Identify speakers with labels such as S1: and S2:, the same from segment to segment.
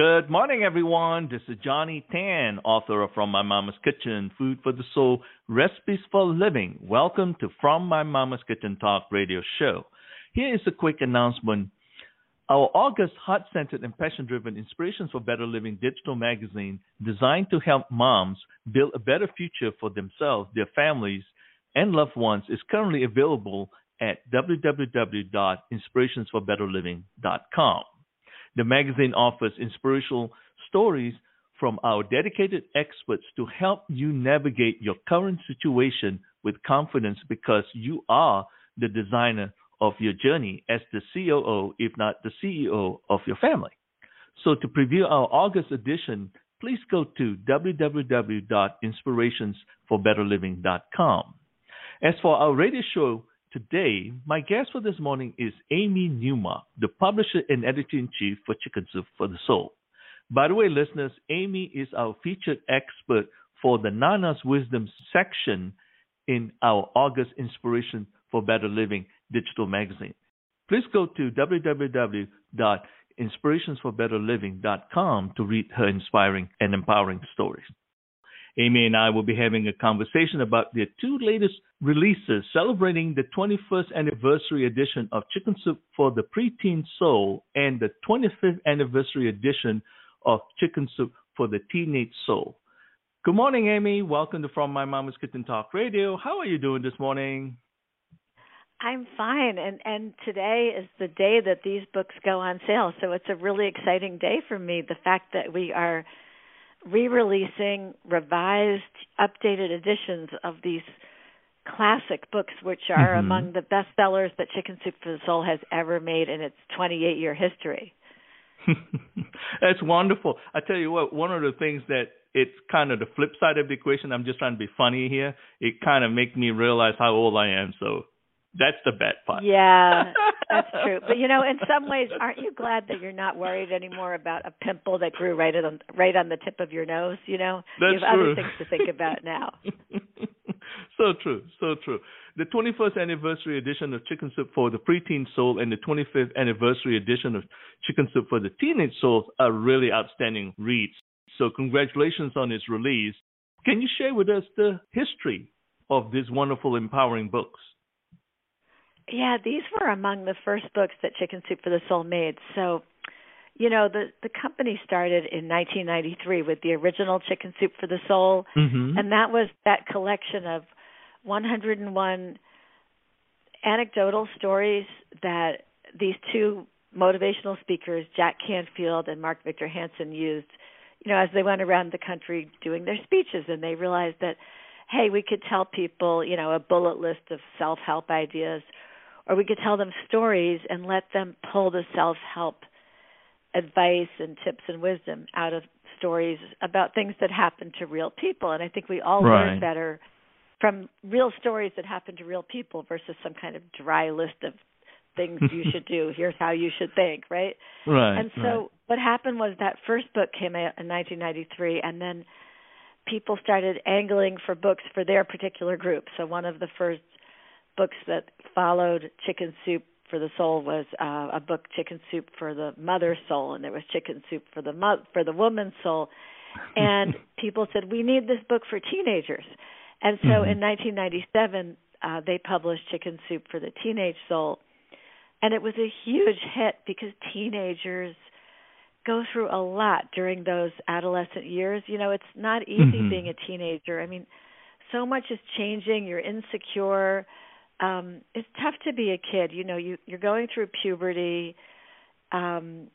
S1: Good morning, everyone. This is Johnny Tan, author of From My Mama's Kitchen, Food for the Soul, Recipes for Living. Welcome to From My Mama's Kitchen Talk radio show. Here is a quick announcement. Our August heart centered and passion driven Inspirations for Better Living digital magazine, designed to help moms build a better future for themselves, their families, and loved ones, is currently available at www.inspirationsforbetterliving.com. The magazine offers inspirational stories from our dedicated experts to help you navigate your current situation with confidence because you are the designer of your journey as the COO, if not the CEO of your family. So to preview our August edition, please go to www.inspirationsforbetterliving.com. As for our radio show Today, my guest for this morning is Amy Newmark, the publisher and editor in chief for Chicken Soup for the Soul. By the way, listeners, Amy is our featured expert for the Nana's Wisdom section in our August Inspiration for Better Living digital magazine. Please go to www.inspirationsforbetterliving.com to read her inspiring and empowering stories. Amy and I will be having a conversation about their two latest releases celebrating the 21st anniversary edition of Chicken Soup for the Preteen Soul and the 25th anniversary edition of Chicken Soup for the Teenage Soul. Good morning, Amy. Welcome to From My Mama's Kitchen Talk Radio. How are you doing this morning?
S2: I'm fine, and and today is the day that these books go on sale, so it's a really exciting day for me. The fact that we are re-releasing revised, updated editions of these classic books, which are mm-hmm. among the best sellers that Chicken Soup for the Soul has ever made in its 28 year history.
S1: That's wonderful. I tell you what, one of the things that it's kind of the flip side of the equation. I'm just trying to be funny here. It kind of makes me realize how old I am. So that's the bet part.
S2: Yeah, that's true. But you know, in some ways, aren't you glad that you're not worried anymore about a pimple that grew right on right on the tip of your nose? You know,
S1: that's
S2: you have
S1: true.
S2: other things to think about now.
S1: so true, so true. The 21st anniversary edition of Chicken Soup for the Preteen Soul and the 25th anniversary edition of Chicken Soup for the Teenage Soul are really outstanding reads. So congratulations on its release. Can you share with us the history of these wonderful, empowering books?
S2: Yeah, these were among the first books that Chicken Soup for the Soul made. So, you know, the the company started in 1993 with the original Chicken Soup for the Soul,
S1: mm-hmm.
S2: and that was that collection of 101 anecdotal stories that these two motivational speakers, Jack Canfield and Mark Victor Hansen, used, you know, as they went around the country doing their speeches, and they realized that, hey, we could tell people, you know, a bullet list of self-help ideas or we could tell them stories and let them pull the self help advice and tips and wisdom out of stories about things that happen to real people. And I think we all
S1: right.
S2: learn better from real stories that happen to real people versus some kind of dry list of things you should do. Here's how you should think, right?
S1: Right.
S2: And so
S1: right.
S2: what happened was that first book came out in 1993, and then people started angling for books for their particular group. So one of the first books that followed Chicken Soup for the Soul was uh, a book, Chicken Soup for the Mother Soul, and there was Chicken Soup for the mo- for the Woman's Soul. And people said we need this book for teenagers. And so
S1: mm-hmm.
S2: in 1997, uh, they published Chicken Soup for the Teenage Soul, and it was a huge hit because teenagers go through a lot during those adolescent years. You know, it's not easy
S1: mm-hmm.
S2: being a teenager. I mean, so much is changing. You're insecure um it's tough to be a kid. You know you you're going through puberty um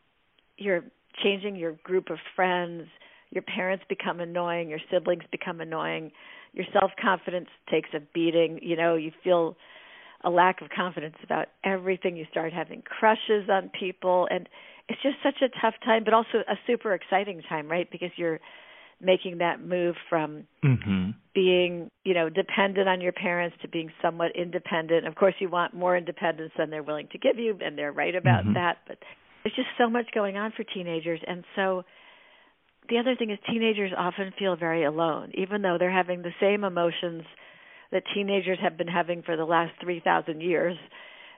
S2: you're changing your group of friends your parents become annoying your siblings become annoying your self confidence takes a beating you know you feel a lack of confidence about everything. You start having crushes on people and it's just such a tough time but also a super exciting time right? Because you're making that move from
S1: mm-hmm.
S2: being, you know, dependent on your parents to being somewhat independent. Of course, you want more independence than they're willing to give you, and they're right about
S1: mm-hmm.
S2: that. But there's just so much going on for teenagers, and so the other thing is teenagers often feel very alone, even though they're having the same emotions that teenagers have been having for the last 3,000 years.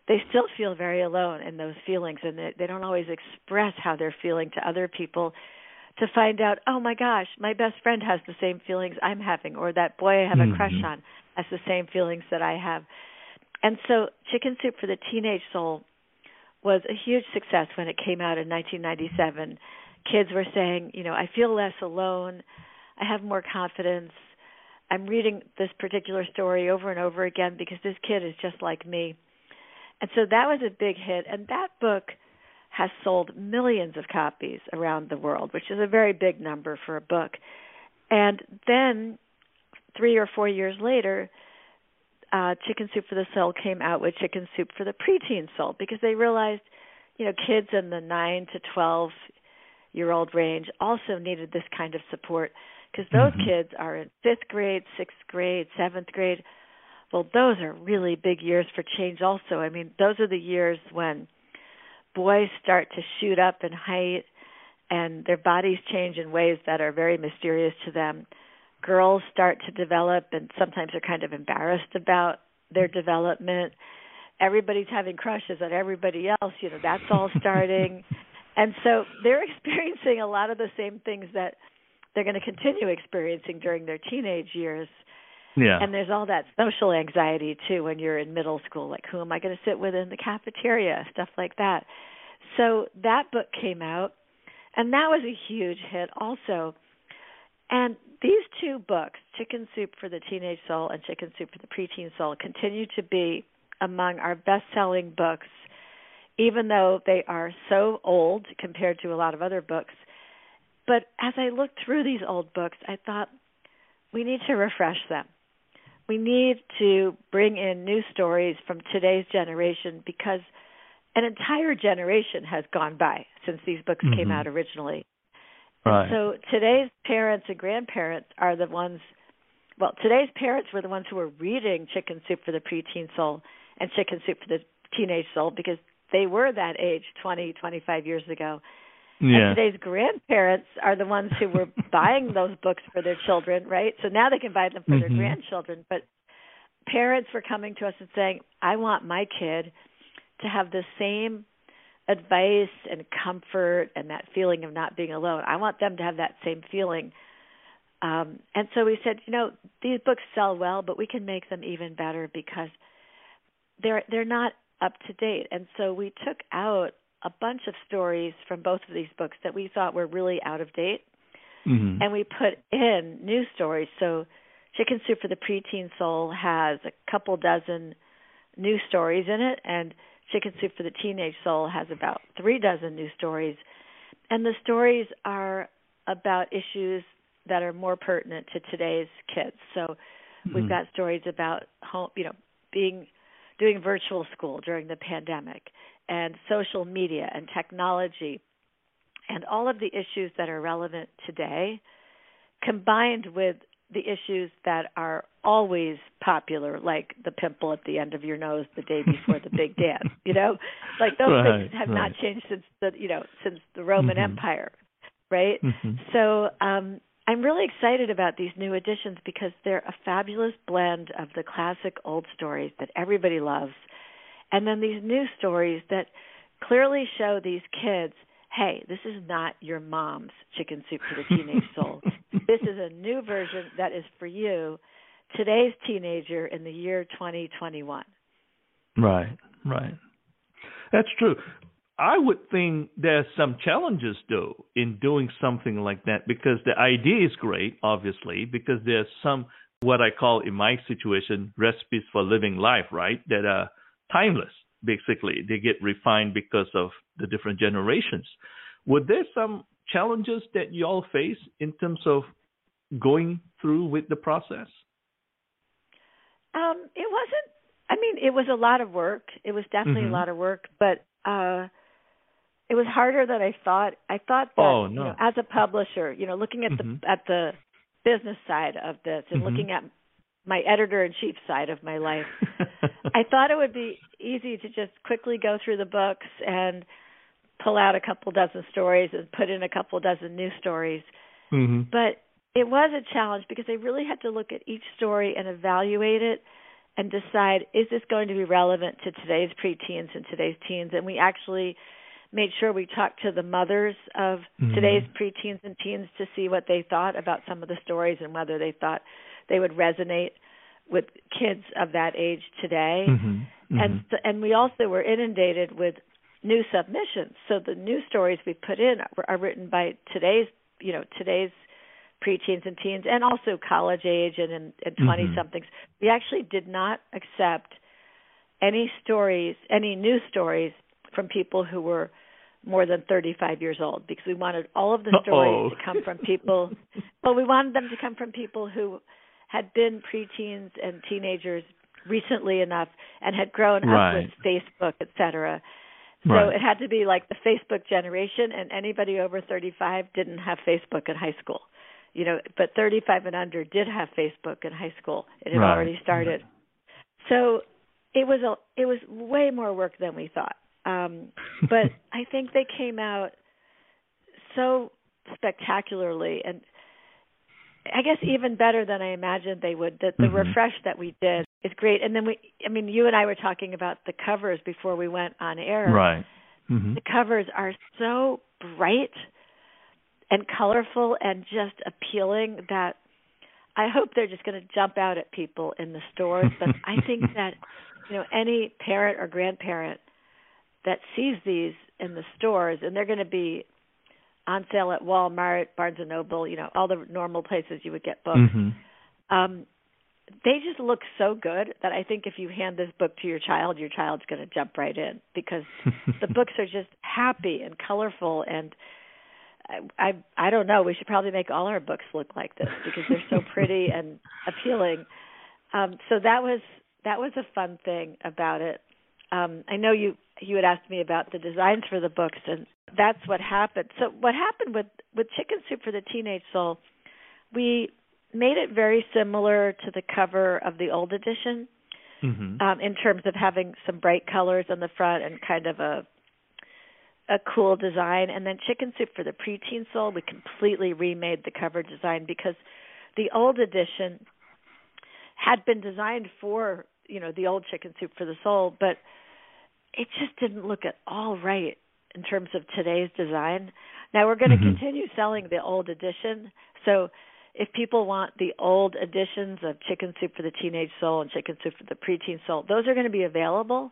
S2: They still feel very alone in those feelings, and they, they don't always express how they're feeling to other people to find out, oh my gosh, my best friend has the same feelings I'm having, or that boy I have mm-hmm. a crush on has the same feelings that I have. And so, Chicken Soup for the Teenage Soul was a huge success when it came out in 1997. Kids were saying, you know, I feel less alone, I have more confidence. I'm reading this particular story over and over again because this kid is just like me. And so that was a big hit. And that book has sold millions of copies around the world, which is a very big number for a book. And then, three or four years later, uh, Chicken Soup for the Soul came out with Chicken Soup for the Preteen Soul because they realized, you know, kids in the nine to twelve year old range also needed this kind of support because those mm-hmm. kids are in fifth grade, sixth grade, seventh grade. Well, those are really big years for change. Also, I mean, those are the years when boys start to shoot up in height and their bodies change in ways that are very mysterious to them. Girls start to develop and sometimes are kind of embarrassed about their development. Everybody's having crushes on everybody else, you know, that's all starting. and so they're experiencing a lot of the same things that they're going to continue experiencing during their teenage years.
S1: Yeah.
S2: And there's all that social anxiety too when you're in middle school, like who am I going to sit with in the cafeteria, stuff like that. So that book came out, and that was a huge hit also. And these two books, Chicken Soup for the Teenage Soul and Chicken Soup for the Preteen Soul, continue to be among our best-selling books, even though they are so old compared to a lot of other books. But as I looked through these old books, I thought we need to refresh them we need to bring in new stories from today's generation because an entire generation has gone by since these books mm-hmm. came out originally.
S1: Right.
S2: So today's parents and grandparents are the ones well, today's parents were the ones who were reading Chicken Soup for the Preteen Soul and Chicken Soup for the Teenage Soul because they were that age 20, 25 years ago.
S1: Yeah.
S2: And today's grandparents are the ones who were buying those books for their children, right? So now they can buy them for mm-hmm. their grandchildren. But parents were coming to us and saying, I want my kid to have the same advice and comfort and that feeling of not being alone. I want them to have that same feeling. Um, and so we said, you know, these books sell well, but we can make them even better because they're they're not up to date. And so we took out a bunch of stories from both of these books that we thought were really out of date.
S1: Mm-hmm.
S2: And we put in new stories. So Chicken Soup for the Preteen Soul has a couple dozen new stories in it, and Chicken Soup for the Teenage Soul has about three dozen new stories. And the stories are about issues that are more pertinent to today's kids. So mm-hmm. we've got stories about home, you know, being doing virtual school during the pandemic and social media and technology and all of the issues that are relevant today combined with the issues that are always popular like the pimple at the end of your nose the day before the big dance you know like those
S1: right,
S2: things have
S1: right.
S2: not changed since the you know since the roman
S1: mm-hmm.
S2: empire right
S1: mm-hmm.
S2: so um i'm really excited about these new editions because they're a fabulous blend of the classic old stories that everybody loves and then these new stories that clearly show these kids hey, this is not your mom's chicken soup for the teenage soul. this is a new version that is for you, today's teenager in the year 2021.
S1: Right, right. That's true. I would think there's some challenges though in doing something like that because the idea is great, obviously, because there's some what I call in my situation recipes for living life, right? That are timeless basically. They get refined because of the different generations. Were there some challenges that you all face in terms of going through with the process?
S2: Um, it wasn't. I mean, it was a lot of work. It was definitely mm-hmm. a lot of work, but uh, it was harder than I thought. I thought that
S1: oh, no.
S2: you know, as a publisher, you know, looking at mm-hmm. the at the business side of this and mm-hmm. looking at my editor in chief side of my life. I thought it would be easy to just quickly go through the books and pull out a couple dozen stories and put in a couple dozen new stories.
S1: Mm-hmm.
S2: But it was a challenge because I really had to look at each story and evaluate it and decide is this going to be relevant to today's preteens and today's teens and we actually made sure we talked to the mothers of
S1: Mhm.
S2: today's preteens and teens to see what they thought about some of the stories and whether they thought they would resonate with kids of that age today.
S1: Mhm. Mhm.
S2: And and we also were inundated with new submissions. So the new stories we put in are, are written by today's, you know, today's preteens and teens and also college age and and, and 20
S1: Mhm.
S2: somethings. We actually did not accept any stories, any new stories from people who were more than 35 years old because we wanted all of the stories
S1: Uh-oh.
S2: to come from people well we wanted them to come from people who had been preteens and teenagers recently enough and had grown
S1: Right.
S2: up with Facebook, et cetera. So
S1: Right.
S2: it had to be like the Facebook generation and anybody over 35 didn't have Facebook in high school. You know, but 35 and under did have Facebook in high school. It had
S1: Right.
S2: already started. So it was a it was way more work than we thought. Um but I think they came out so spectacularly and I guess even better than I imagined they would. That the
S1: Mhm.
S2: refresh that we did is great. And then we I mean you and I were talking about the covers before we went on air.
S1: Right. Mhm.
S2: The covers are so bright and colorful and just appealing that I hope they're just going to jump out at people in the stores. But I think that you know any parent or grandparent that sees these in the stores and they're going to be on sale at Walmart, Barnes and Noble, you know, all the normal places you would get books.
S1: Mhm.
S2: Um they just look so good that I think if you hand this book to your child, your child's going to jump right in because the books are just happy and colorful and I, I I don't know. We should probably make all our books look like this because they're so pretty and appealing. Um, so that was that was a fun thing about it. Um, I know you you had asked me about the designs for the books, and that's what happened. So what happened with with Chicken Soup for the Teenage Soul? We made it very similar to the cover of the old edition
S1: Mhm.
S2: um, in terms of having some bright colors on the front and kind of a a cool design. And then Chicken Soup for the Preteen Soul, we completely remade the cover design because the old edition had been designed for you know the old Chicken Soup for the Soul, but it just didn't look at all right in terms of today's design. Now we're going to
S1: Mhm.
S2: continue selling the old edition, so if people want the old editions of Chicken Soup for the Teenage Soul and Chicken Soup for the Preteen Soul, those are going to be available.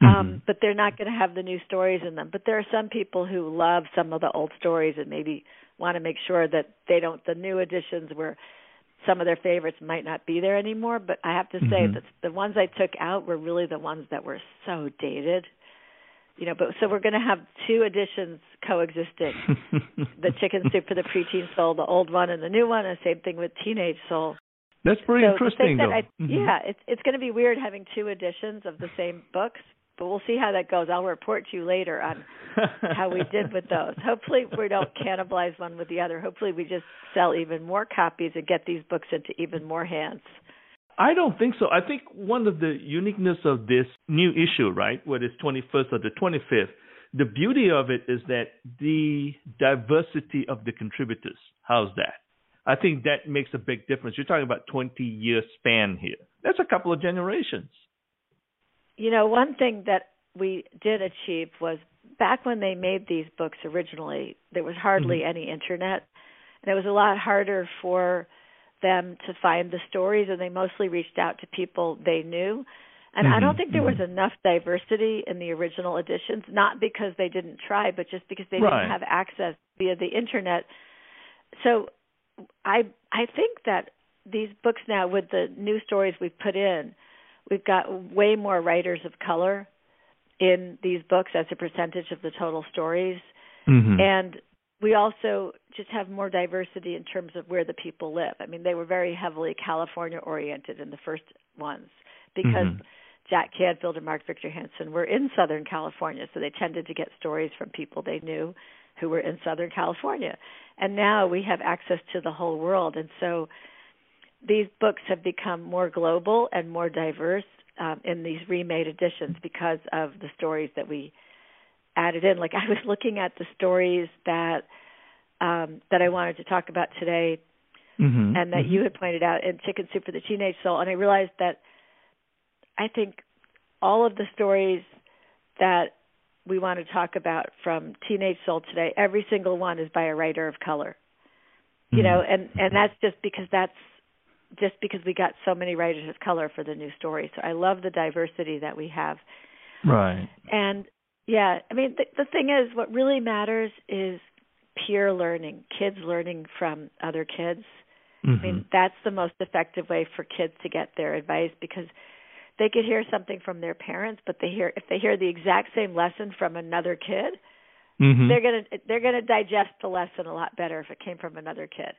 S2: Um,
S1: Mhm.
S2: but they're not going to have the new stories in them. But there are some people who love some of the old stories and maybe want to make sure that they don't the new editions where some of their favorites might not be there anymore. But I have to say
S1: Mhm.
S2: that the ones I took out were really the ones that were so dated. You know, but so we're going to have two editions coexisting the chicken soup for the preteen soul, the old one and the new one, and same thing with teenage soul.
S1: That's pretty
S2: so
S1: interesting, though.
S2: I,
S1: Mhm.
S2: Yeah, it's it's going to be weird having two editions of the same books, but we'll see how that goes. I'll report to you later on how we did with those. Hopefully, we don't cannibalize one with the other. Hopefully, we just sell even more copies and get these books into even more hands.
S1: I don't think so. I think one of the uniqueness of this new issue, right, whether it's 21st or the 25th, the beauty of it is that the diversity of the contributors. How's that? I think that makes a big difference. You're talking about 20 year span here. That's a couple of generations.
S2: You know, one thing that we did achieve was back when they made these books originally, there was hardly
S1: Mhm.
S2: any internet, and it was a lot harder for them to find the stories, and they mostly reached out to people they knew. And I don't
S1: Mhm,
S2: think there was
S1: mhm.
S2: enough diversity in the original editions, not because they didn't try, but just because they
S1: Right.
S2: didn't have access via the internet. So I I think that these books now with the new stories we've put in, we've got way more writers of color in these books as a percentage of the total stories
S1: Mhm.
S2: and we also just have more diversity in terms of where the people live. I mean, they were very heavily California oriented in the first ones because
S1: Mhm.
S2: Jack Canfield and Mark Victor Hansen were in Southern California, so they tended to get stories from people they knew who were in Southern California. And now we have access to the whole world, and so these books have become more global and more diverse um, in these remade editions because of the stories that we added in. Like I was looking at the stories that um, that I wanted to talk about today,
S1: Mhm.
S2: and that
S1: Mhm.
S2: you had pointed out in Chicken Soup for the Teenage Soul, and I realized that I think all of the stories that we want to talk about from Teenage Soul today, every single one is by a writer of color. You know,
S1: Mm-hmm.
S2: and and that's just because that's just because we got so many writers of color for the new story. So I love the diversity that we have.
S1: Right.
S2: And yeah, I mean the the thing is what really matters is peer learning, kids learning from other kids. I
S1: Mhm.
S2: mean, that's the most effective way for kids to get their advice because they could hear something from their parents, but they hear if they hear the exact same lesson from another kid,
S1: Mhm.
S2: they're gonna they're gonna digest the lesson a lot better if it came from another kid.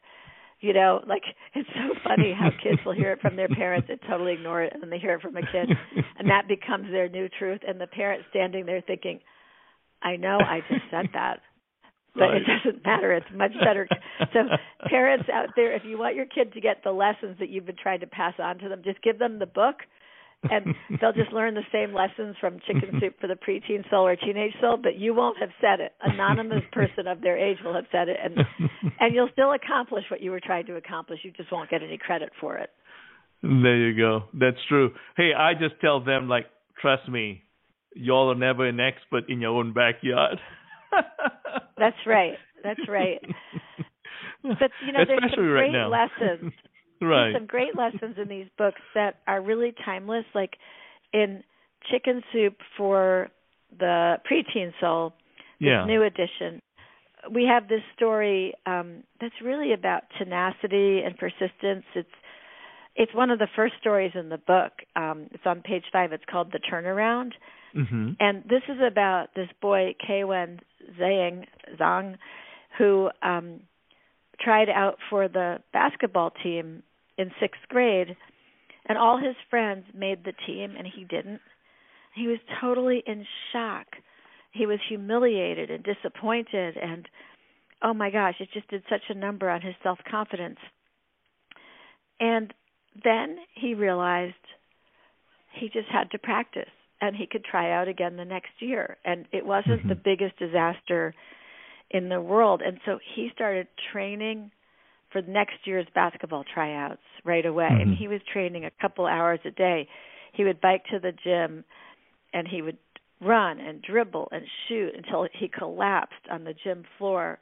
S2: You know, like it's so funny how kids will hear it from their parents and totally ignore it, and then they hear it from a kid, and that becomes their new truth. And the parent standing there thinking, "I know, I just said that." But
S1: Right.
S2: it doesn't matter. It's much better. So, parents out there, if you want your kid to get the lessons that you've been trying to pass on to them, just give them the book, and they'll just learn the same lessons from Chicken Soup for the Preteen Soul or Teenage Soul. But you won't have said it. Anonymous person of their age will have said it, and and you'll still accomplish what you were trying to accomplish. You just won't get any credit for it.
S1: There you go. That's true. Hey, I just tell them like, trust me, y'all are never an expert in your own backyard.
S2: That's right. That's right. But you know, there's
S1: Especially
S2: some
S1: right
S2: great
S1: now.
S2: lessons.
S1: Right.
S2: Some great lessons in these books that are really timeless. Like in Chicken Soup for the Preteen Soul, this
S1: yeah.
S2: new edition, we have this story um, that's really about tenacity and persistence. It's it's one of the first stories in the book. Um, it's on page five. It's called The Turnaround.
S1: Mhm.
S2: And this is about this boy Kwan Zhang Zhang who um tried out for the basketball team in 6th grade and all his friends made the team and he didn't. He was totally in shock. He was humiliated and disappointed and oh my gosh, it just did such a number on his self-confidence. And then he realized he just had to practice and he could try out again the next year and it wasn't
S1: Mhm.
S2: the biggest disaster in the world and so he started training for next year's basketball tryouts right away and
S1: Mhm.
S2: he was training a couple hours a day he would bike to the gym and he would run and dribble and shoot until he collapsed on the gym floor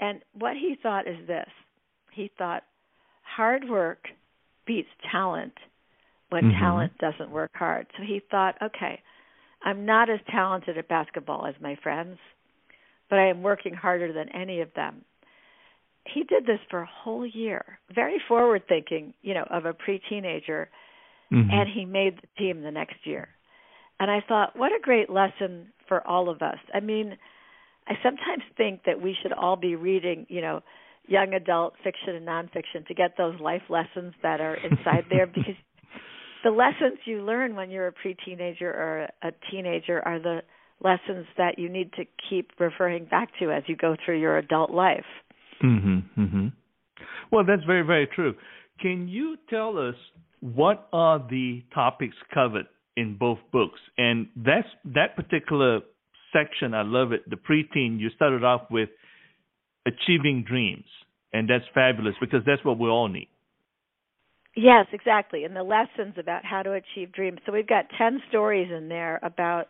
S2: and what he thought is this he thought hard work beats talent when
S1: Mhm.
S2: talent doesn't work hard. So he thought, okay, I'm not as talented at basketball as my friends, but I am working harder than any of them. He did this for a whole year, very forward thinking, you know, of a pre teenager,
S1: Mhm.
S2: and he made the team the next year. And I thought, what a great lesson for all of us. I mean, I sometimes think that we should all be reading, you know, young adult fiction and nonfiction to get those life lessons that are inside there because the lessons you learn when you're a pre-teenager or a teenager are the lessons that you need to keep referring back to as you go through your adult life.
S1: Mhm. Mhm. Well, that's very very true. Can you tell us what are the topics covered in both books? And that's that particular section I love it. The preteen you started off with achieving dreams, and that's fabulous because that's what we all need.
S2: Yes, exactly. And the lessons about how to achieve dreams. So we've got 10 stories in there about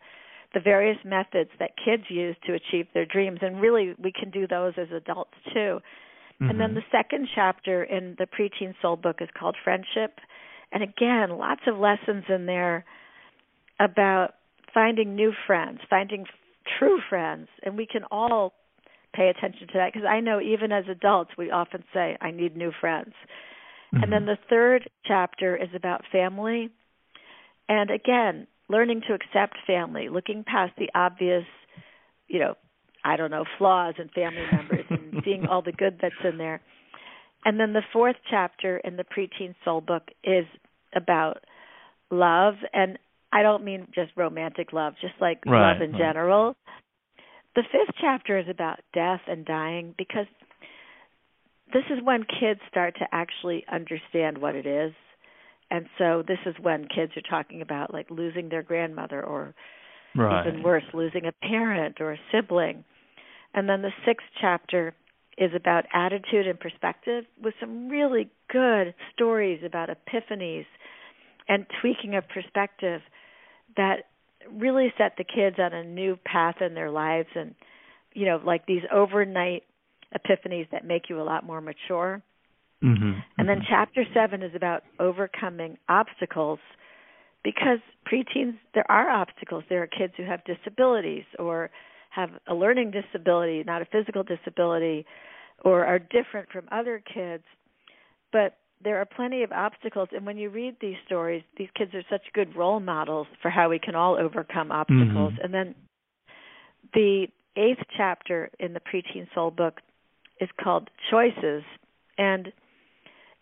S2: the various methods that kids use to achieve their dreams. And really, we can do those as adults too. And then
S1: Mhm.
S2: the second chapter in the Preteen Soul book is called Friendship. And again, lots of lessons in there about finding new friends, finding f- true friends. And we can all pay attention to that because I know even as adults, we often say, I need new friends. And then
S1: Mhm.
S2: the third chapter is about family. And again, learning to accept family, looking past the obvious, you know, I don't know, flaws in family members and seeing all the good that's in there. And then the fourth chapter in the preteen soul book is about love and I don't mean just romantic love, just like
S1: Right,
S2: love in
S1: right.
S2: general. The fifth chapter is about death and dying because this is when kids start to actually understand what it is. And so this is when kids are talking about like losing their grandmother or
S1: right.
S2: even worse, losing a parent or a sibling. And then the sixth chapter is about attitude and perspective with some really good stories about epiphanies and tweaking of perspective that really set the kids on a new path in their lives and you know like these overnight epiphanies that make you a lot more mature
S1: mm-hmm.
S2: And then
S1: mm-hmm.
S2: chapter 7 is about overcoming obstacles because preteens there are obstacles. There are kids who have disabilities or have a learning disability not a physical disability or are different from other kids. But there are plenty of obstacles. And when you read these stories these kids are such good role models for how we can all overcome obstacles.
S1: Mm-hmm.
S2: and then the eighth chapter in the preteen soul book is called choices. And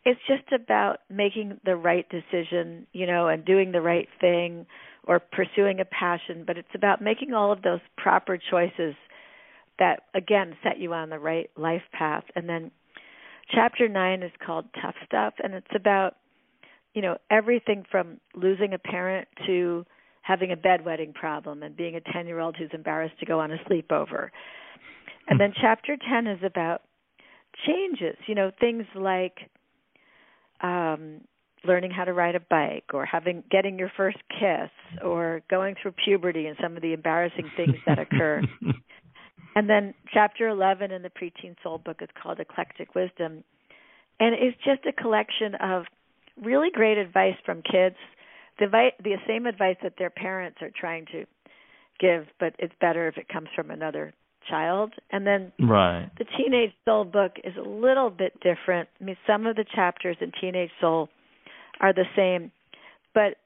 S2: it's just about making the right decision you know and doing the right thing or pursuing a passion but it's about making all of those proper choices that again set you on the right life path. And then chapter 9 is called tough stuff and it's about you know everything from losing a parent to having a bedwetting problem and being a 10 year old who's embarrassed to go on a sleepover. And then hmm. chapter 10 is about changes you know things like um learning how to ride a bike or having getting your first kiss or going through puberty and some of the embarrassing things that occur And then chapter 11 in the preteen soul book is called Eclectic Wisdom. And it's just a collection of really great advice from kids, the, the same advice that their parents are trying to give, but it's better if it comes from another child. And then
S1: right.
S2: the Teenage Soul book is a little bit different. I mean, some of the chapters in Teenage Soul are the same, but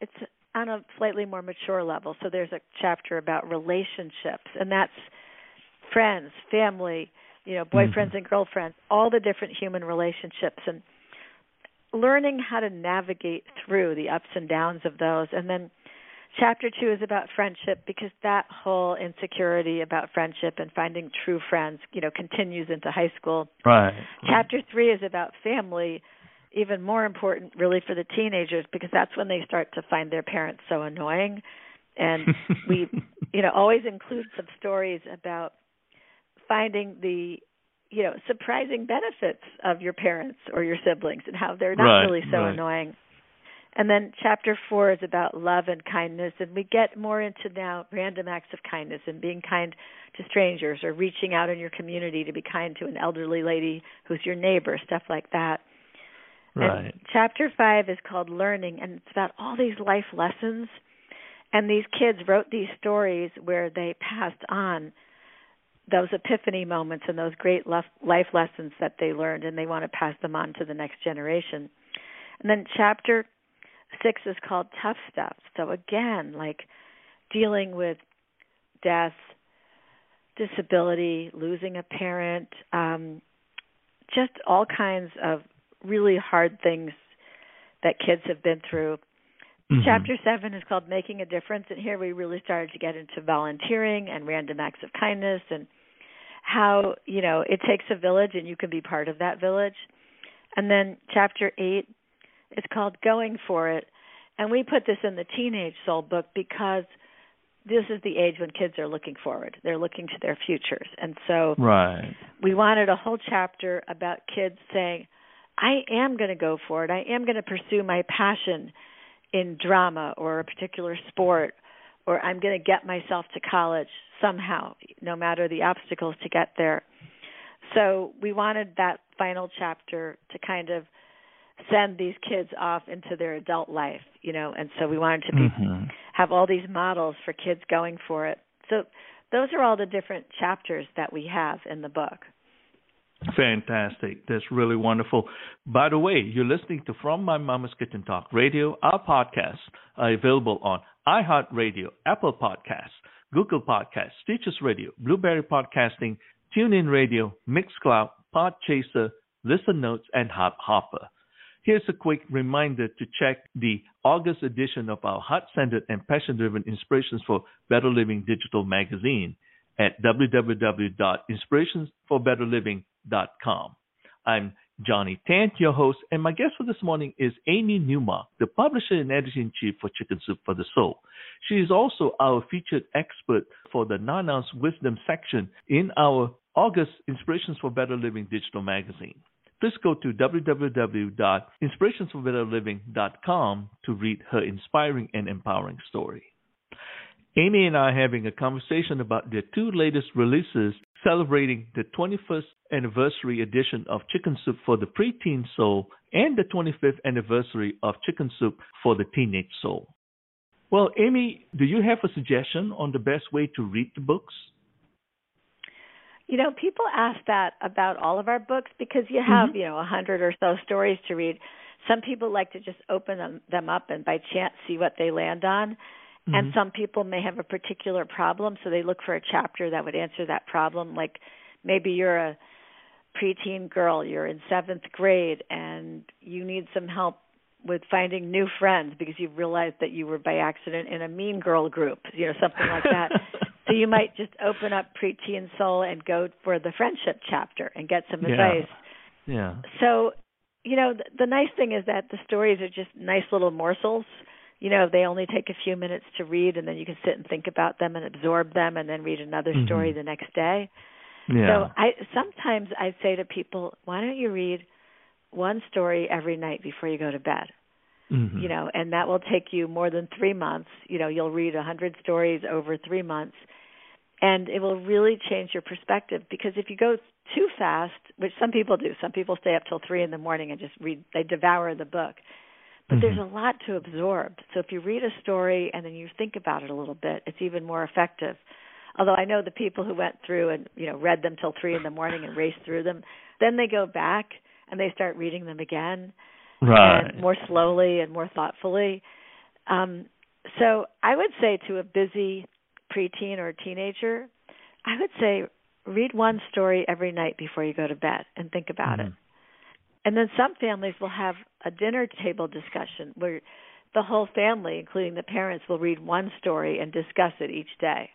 S2: it's on a slightly more mature level. So there's a chapter about relationships, and that's friends, family, you know, boyfriends mm-hmm. and girlfriends, all the different human relationships and learning how to navigate through the ups and downs of those. And then chapter 2 is about friendship because that whole insecurity about friendship and finding true friends, you know, continues into high school.
S1: Right.
S2: Chapter 3 is about family even more important really for the teenagers because that's when they start to find their parents so annoying and we you know always include some stories about finding the you know surprising benefits of your parents or your siblings and how they're not
S1: right,
S2: really so
S1: right.
S2: annoying and then chapter four is about love and kindness and we get more into now random acts of kindness and being kind to strangers or reaching out in your community to be kind to an elderly lady who's your neighbor stuff like that.
S1: Right.
S2: and chapter five is called learning and it's about all these life lessons. And these kids wrote these stories where they passed on those epiphany moments and those great life lessons that they learned and they want to pass them on to the next generation. And then chapter 6 is called tough stuff. So again, like dealing with death, disability, losing a parent, um just all kinds of really hard things that kids have been through. Mm-hmm. Chapter 7 is called Making a Difference, and here we really started to get into volunteering and random acts of kindness and how you know it takes a village and you can be part of that village and then chapter 8 is called going for it. And we put this in the teenage soul book because this is the age when kids are looking forward. They're looking to their futures. And so
S1: right.
S2: we wanted a whole chapter about kids saying i am going to go for it. I am going to pursue my passion in drama or a particular sport or I'm going to get myself to college somehow, no matter the obstacles to get there. So we wanted that final chapter to kind of send these kids off into their adult life, you know, and so we wanted to be
S1: mm-hmm.
S2: have all these models for kids going for it. So those are all the different chapters that we have in the book.
S1: Fantastic. That's really wonderful. By the way, you're listening to From My Mama's Kitchen Talk Radio. Our podcasts are available on iHeartRadio, Apple Podcasts, Google Podcasts, Stitcher Radio, Blubrry Podcasting, TuneIn Radio, Mixcloud, Podchaser, Listen Notes, and Hot Hopper. Here's a quick reminder to check the August edition of our heart centered and passion driven Inspirations for Better Living digital magazine at www.inspirationsforbetterliving.com. I'm Johnny Tan, your host, and my guest for this morning is Amy Newmark, the publisher and editor in chief for Chicken Soup for the Soul. She is also our featured expert for the Nana's Wisdom section in our August Inspirations for Better Living digital magazine. Please go to www.inspirationsforbetterliving.com to read her inspiring and empowering story. Amy and I are having a conversation about their two latest releases celebrating the 21st anniversary edition of Chicken Soup for the Preteen Soul and the 25th anniversary of Chicken Soup for the Teenage Soul. Well, Amy, do you have a suggestion on the best way to read the books?
S2: You know, people ask that about all of our books because you have,
S1: mm-hmm.
S2: you know, a hundred or so stories to read. Some people like to just open them, them up and by chance see what they land on. Mm-hmm. And some people may have a particular problem, so they look for a chapter that would answer that problem. Like maybe you're a preteen girl, you're in seventh grade, and you need some help with finding new friends because you've realized that you were by accident in a mean girl group, you know, something like that. so you might just open up preteen soul and go for the friendship chapter and get some
S1: yeah.
S2: advice.
S1: Yeah.
S2: So, you know, the, the nice thing is that the stories are just nice little morsels. You know, they only take a few minutes to read and then you can sit and think about them and absorb them and then read another mm-hmm. story the next day.
S1: Yeah.
S2: So I sometimes I say to people, why don't you read one story every night before you go to bed.
S1: Mm-hmm.
S2: You know, and that will take you more than 3 months. You know, you'll read a 100 stories over 3 months and it will really change your perspective because if you go too fast, which some people do, some people stay up till 3 in the morning and just read they devour the book. But
S1: mm-hmm.
S2: there's a lot to absorb. So if you read a story and then you think about it a little bit, it's even more effective. Although I know the people who went through and, you know, read them till 3 in the morning and raced through them, then they go back and they start reading them again
S1: right.
S2: more slowly and more thoughtfully. Um, so I would say to a busy preteen or teenager, I would say read one story every night before you go to bed and think about
S1: mm-hmm.
S2: it. And then some families will have a dinner table discussion where the whole family, including the parents, will read one story and discuss it each day.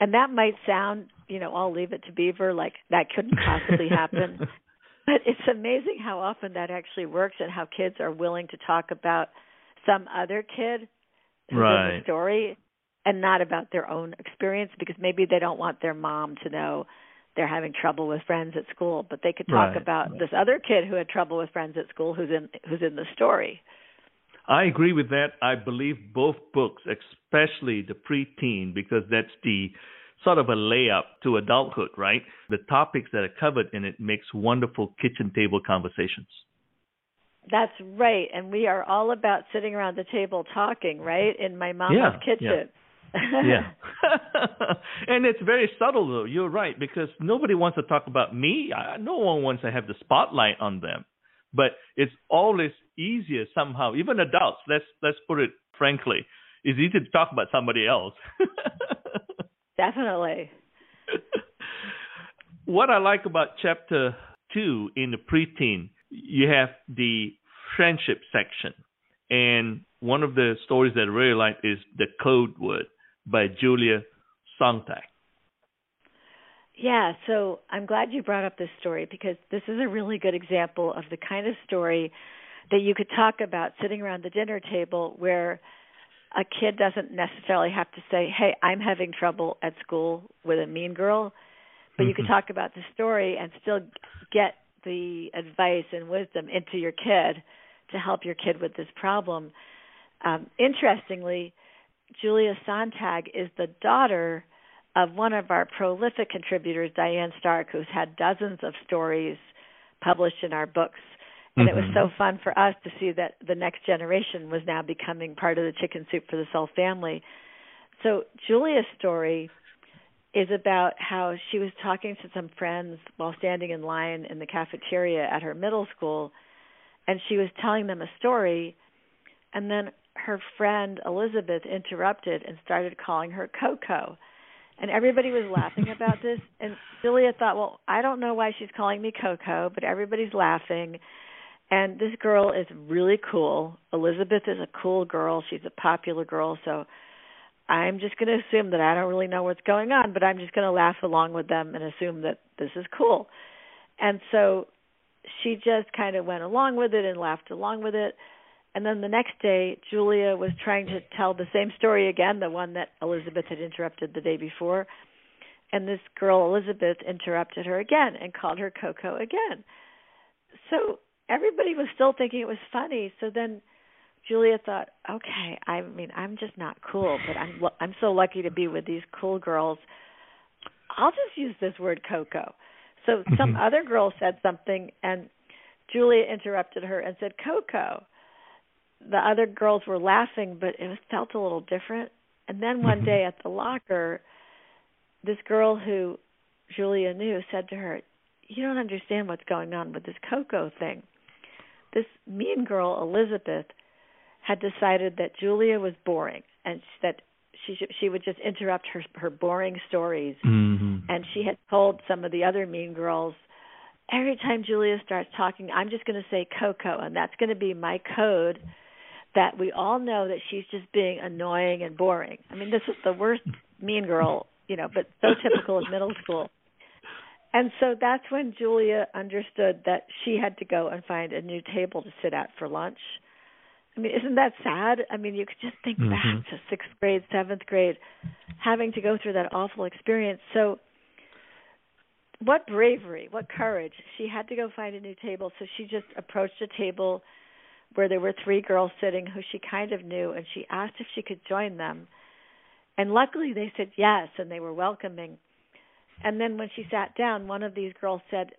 S2: And that might sound, you know, I'll leave it to Beaver, like that couldn't possibly happen. But it's amazing how often that actually works and how kids are willing to talk about some other kid who's
S1: right.
S2: in the story and not about their own experience because maybe they don't want their mom to know they're having trouble with friends at school, but they could talk
S1: right.
S2: about this other kid who had trouble with friends at school who's in who's in the story.
S1: I agree with that. I believe both books, especially the preteen, because that's the sort of a layup to adulthood, right? The topics that are covered in it makes wonderful kitchen table conversations.
S2: That's right. And we are all about sitting around the table talking, right? In my mama's
S1: yeah,
S2: kitchen.
S1: Yeah. Yeah. and it's very subtle though. You're right because nobody wants to talk about me. I, No one wants to have the spotlight on them. But it's always easier somehow, even adults, let's let's put it frankly, it's easy to talk about somebody else.
S2: Definitely.
S1: what I like about chapter two in the preteen, you have the friendship section. And one of the stories that I really like is The Code Word by Julia Sontag.
S2: Yeah, so I'm glad you brought up this story because this is a really good example of the kind of story that you could talk about sitting around the dinner table where a kid doesn't necessarily have to say, "Hey, I'm having trouble at school with a mean girl," but you can
S1: Mm-hmm.
S2: talk about the story and still get the advice and wisdom into your kid to help your kid with this problem. Um, interestingly, Julia Sontag is the daughter of one of our prolific contributors, Diane Stark, who's had dozens of stories published in our books and
S1: mm-hmm.
S2: it was so fun for us to see that the next generation was now becoming part of the Chicken Soup for the Soul family. So Julia's story is about how she was talking to some friends while standing in line in the cafeteria at her middle school and she was telling them a story and then her friend Elizabeth interrupted and started calling her Coco. And everybody was laughing about this and Julia thought, "Well, I don't know why she's calling me Coco, but everybody's laughing." And this girl is really cool. Elizabeth is a cool girl. She's a popular girl, so I'm just going to assume that I don't really know what's going on, but I'm just going to laugh along with them and assume that this is cool. And so she just kind of went along with it and laughed along with it. And then the next day, Julia was trying to tell the same story again, the one that Elizabeth had interrupted the day before. And this girl, Elizabeth, interrupted her again and called her Coco again. So everybody was still thinking it was funny. So then Julia thought, okay, I mean, I'm just not cool, but I'm I'm so lucky to be with these cool girls. I'll just use this word Coco. So some
S1: Mm-hmm.
S2: other girl said something, and Julia interrupted her and said Coco. The other girls were laughing, but it felt a little different. And then one
S1: Mhm.
S2: day at the locker, this girl who Julia knew said to her, "You don't understand what's going on with this Coco thing." This mean girl Elizabeth had decided that Julia was boring and that she should, she would just interrupt her her boring stories
S1: hmm
S2: and she had told some of the other mean girls every time Julia starts talking I'm just going to say Coco and that's going to be my code that we all know that she's just being annoying and boring. I mean this is the worst mean girl, you know, but so typical of middle school. And so that's when Julia understood that she had to go and find a new table to sit at for lunch. I mean, isn't that sad? I mean, you could just think
S1: Mhm.
S2: back to sixth grade, seventh grade, having to go through that awful experience. So, what bravery, what courage. She had to go find a new table, so she just approached a table where there were three girls sitting who she kind of knew, and she asked if she could join them. And luckily, they said yes, and they were welcoming. And then when she sat down, one of these girls said,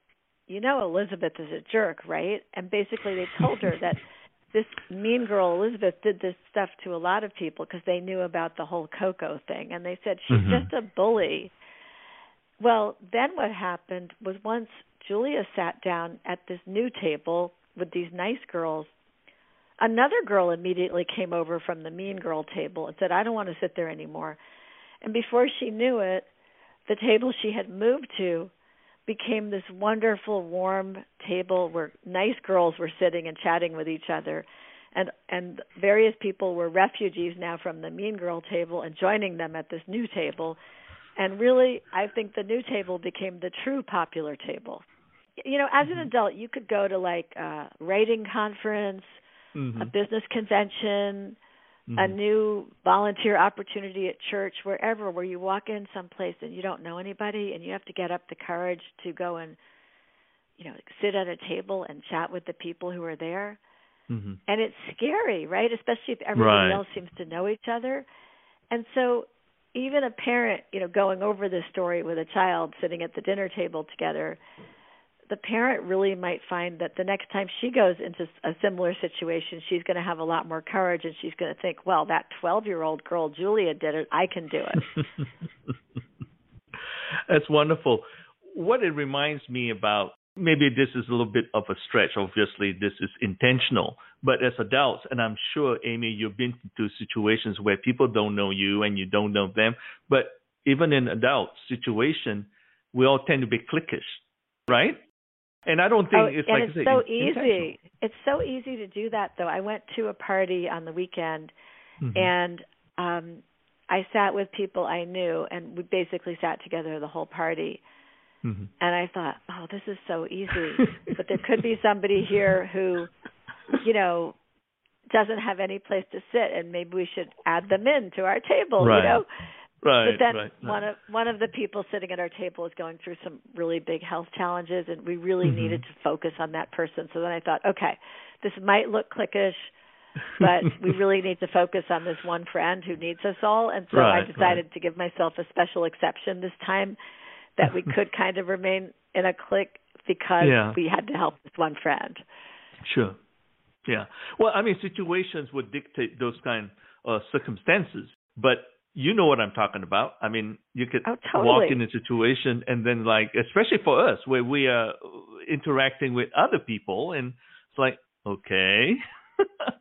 S2: "You know, Elizabeth is a jerk, right?" And basically, they told her that this mean girl Elizabeth did this stuff to a lot of people because they knew about the whole Coco thing, and they said she's
S1: Mhm.
S2: just a bully. Well, then what happened was once Julia sat down at this new table with these nice girls, another girl immediately came over from the mean girl table and said, "I don't want to sit there anymore." And before she knew it, the table she had moved to became this wonderful warm table where nice girls were sitting and chatting with each other. And and various people were refugees now from the mean girl table and joining them at this new table. And really i think the new table became the true popular table. You know as an mm-hmm. adult you could go to like a writing conference
S1: Mhm.
S2: a business convention a
S1: Mhm.
S2: new volunteer opportunity at church, wherever, where you walk in someplace and you don't know anybody and you have to get up the courage to go and, you know, sit at a table and chat with the people who are there.
S1: Mhm.
S2: And it's scary, right? Especially if everybody
S1: Right.
S2: else seems to know each other. And so even a parent, you know, going over this story with a child sitting at the dinner table together, the parent really might find that the next time she goes into a similar situation, she's going to have a lot more courage and she's going to think, well, that 12 year old girl, Julia, did it. I can do it.
S1: That's wonderful. What it reminds me about, maybe this is a little bit of a stretch. Obviously, this is intentional. But as adults, and I'm sure, Amy, you've been to situations where people don't know you and you don't know them. But even in adult situation, we all tend to be cliquish, right? And I don't think
S2: oh,
S1: it's like
S2: it's
S1: say,
S2: so easy. It's so easy to do that, though. I went to a party on the weekend
S1: Mhm.
S2: and um I sat with people I knew and we basically sat together the whole party
S1: Mhm.
S2: and I thought, "Oh, this is so easy." but there could be somebody here who, you know, doesn't have any place to sit and maybe we should add them in to our table,
S1: Right.
S2: you know.
S1: Right,
S2: but then
S1: right, right.
S2: one of one of the people sitting at our table is going through some really big health challenges and we really
S1: Mhm.
S2: needed to focus on that person. So then I thought, okay, this might look cliquish, but we really need to focus on this one friend who needs us all. And so I
S1: Right,
S2: decided to give myself a special exception this time that we could kind of remain in a clique because
S1: Yeah.
S2: we had to help this one friend.
S1: Sure. Yeah. Well, I mean, situations would dictate those kind of circumstances, but you know what I'm talking about. I mean, you could
S2: Oh,
S1: walk in a situation and then, like, especially for us, where we are interacting with other people, and it's like, okay.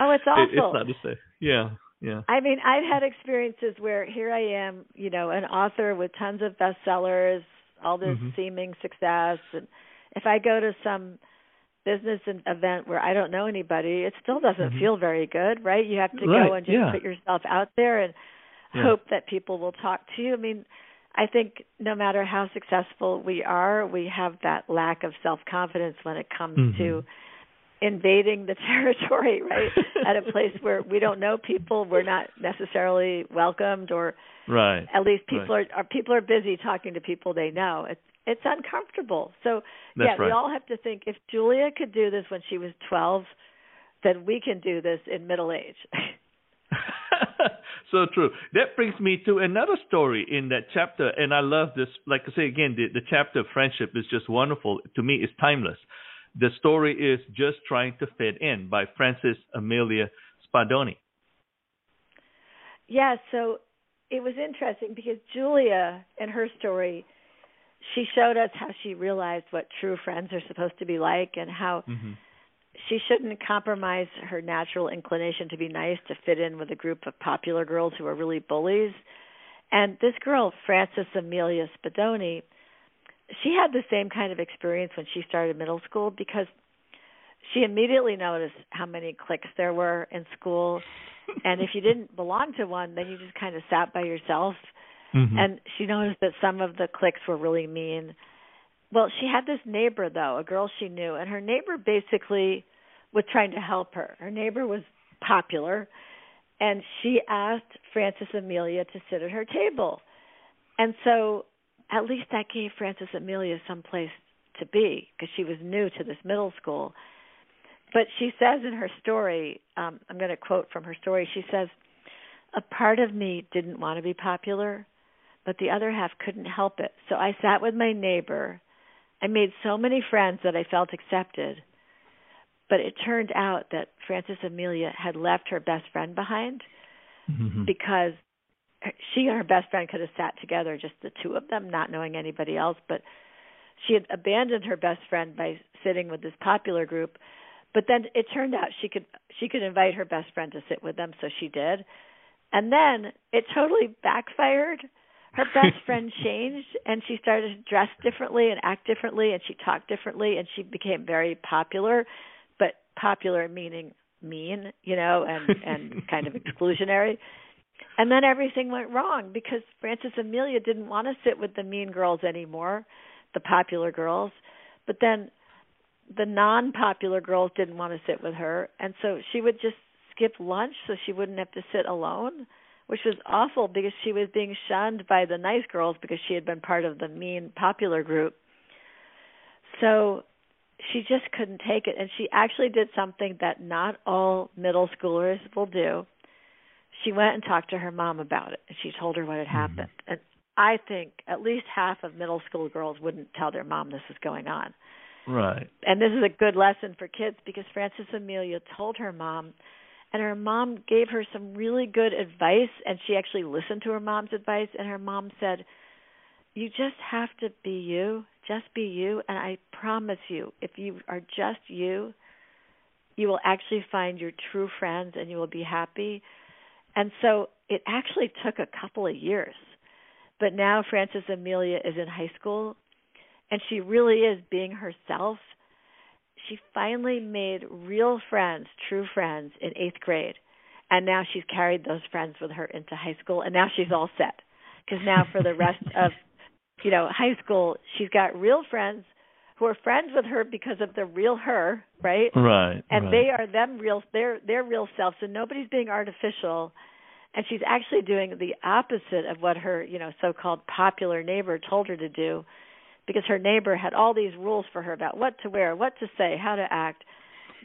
S2: Oh, it's
S1: It- it's not the same. Yeah. Yeah.
S2: I mean, I've had experiences where here I am, you know, an author with tons of bestsellers, all this
S1: Mhm.
S2: seeming success, and if I go to some business event where I don't know anybody, it still doesn't
S1: Mhm.
S2: feel very good, right? You have to
S1: Right,
S2: go and just
S1: yeah.
S2: put yourself out there and
S1: Yeah.
S2: hope that people will talk to you. I mean, I think no matter how successful we are, we have that lack of self-confidence when it comes
S1: Mhm.
S2: to invading the territory, right? At a place where we don't know people, we're not necessarily welcomed, or
S1: Right.
S2: at least people are, are people are busy talking to people they know. It's it's uncomfortable. So
S1: That's
S2: yeah, we all have to think if Julia could do this when she was twelve, then we can do this in middle age.
S1: so true. That brings me to another story in that chapter, and I love this. Like I say again, the, the chapter of friendship is just wonderful. To me, it's timeless. The story is Just Trying to Fit In by Frances Amelia Spadoni.
S2: Yeah, so it was interesting because Julia, and her story, she showed us how she realized what true friends are supposed to be like and how mm-hmm. she shouldn't compromise her natural inclination to be nice to fit in with a group of popular girls who are really bullies. And this girl, Frances Amelia Spadoni, she had the same kind of experience when she started middle school because she immediately noticed how many cliques there were in school and if you didn't belong to one then you just kind of sat by yourself mm-hmm. and she noticed that some of the cliques were really mean well she had this neighbor though a girl she knew and her neighbor basically was trying to help her her neighbor was popular and she asked frances amelia to sit at her table and so at least that gave Frances Amelia some place to be because she was new to this middle school. But she says in her story, um, I'm going to quote from her story. She says, "A part of me didn't want to be popular, but the other half couldn't help it. So I sat with my neighbor. I made so many friends that I felt accepted." But it turned out that Frances Amelia had left her best friend behind mm-hmm. because she and her best friend could have sat together, just the two of them, not knowing anybody else. But she had abandoned her best friend by sitting with this popular group. But then it turned out she could she could invite her best friend to sit with them, so she did. And then it totally backfired. Her best friend changed, and she started to dress differently and act differently, and she talked differently, and she became very popular. But popular meaning mean, you know, and and kind of exclusionary. And then everything went wrong because Frances Amelia didn't want to sit with the mean girls anymore, the popular girls. But then the non popular girls didn't want to sit with her. And so she would just skip lunch so she wouldn't have to sit alone, which was awful because she was being shunned by the nice girls because she had been part of the mean popular group. So she just couldn't take it. And she actually did something that not all middle schoolers will do she went and talked to her mom about it and she told her what had mm-hmm. happened mm-hmm. and i think at least half of middle school girls wouldn't tell their mom this is going on
S1: right
S2: and this is a good lesson for kids because frances amelia told her mom and her mom gave her some really good advice and she actually listened to her mom's advice and her mom said you just have to be you just be you and i promise you if you are just you you will actually find your true friends and you will be happy and so it actually took a couple of years. But now Frances Amelia is in high school and she really is being herself. She finally made real friends, true friends in 8th grade. And now she's carried those friends with her into high school and now she's all set. Cuz now for the rest of you know, high school, she's got real friends who are friends with her because of the real her, right?
S1: Right.
S2: And
S1: right.
S2: they are them real they're their real selves and nobody's being artificial. And she's actually doing the opposite of what her, you know, so-called popular neighbor told her to do because her neighbor had all these rules for her about what to wear, what to say, how to act.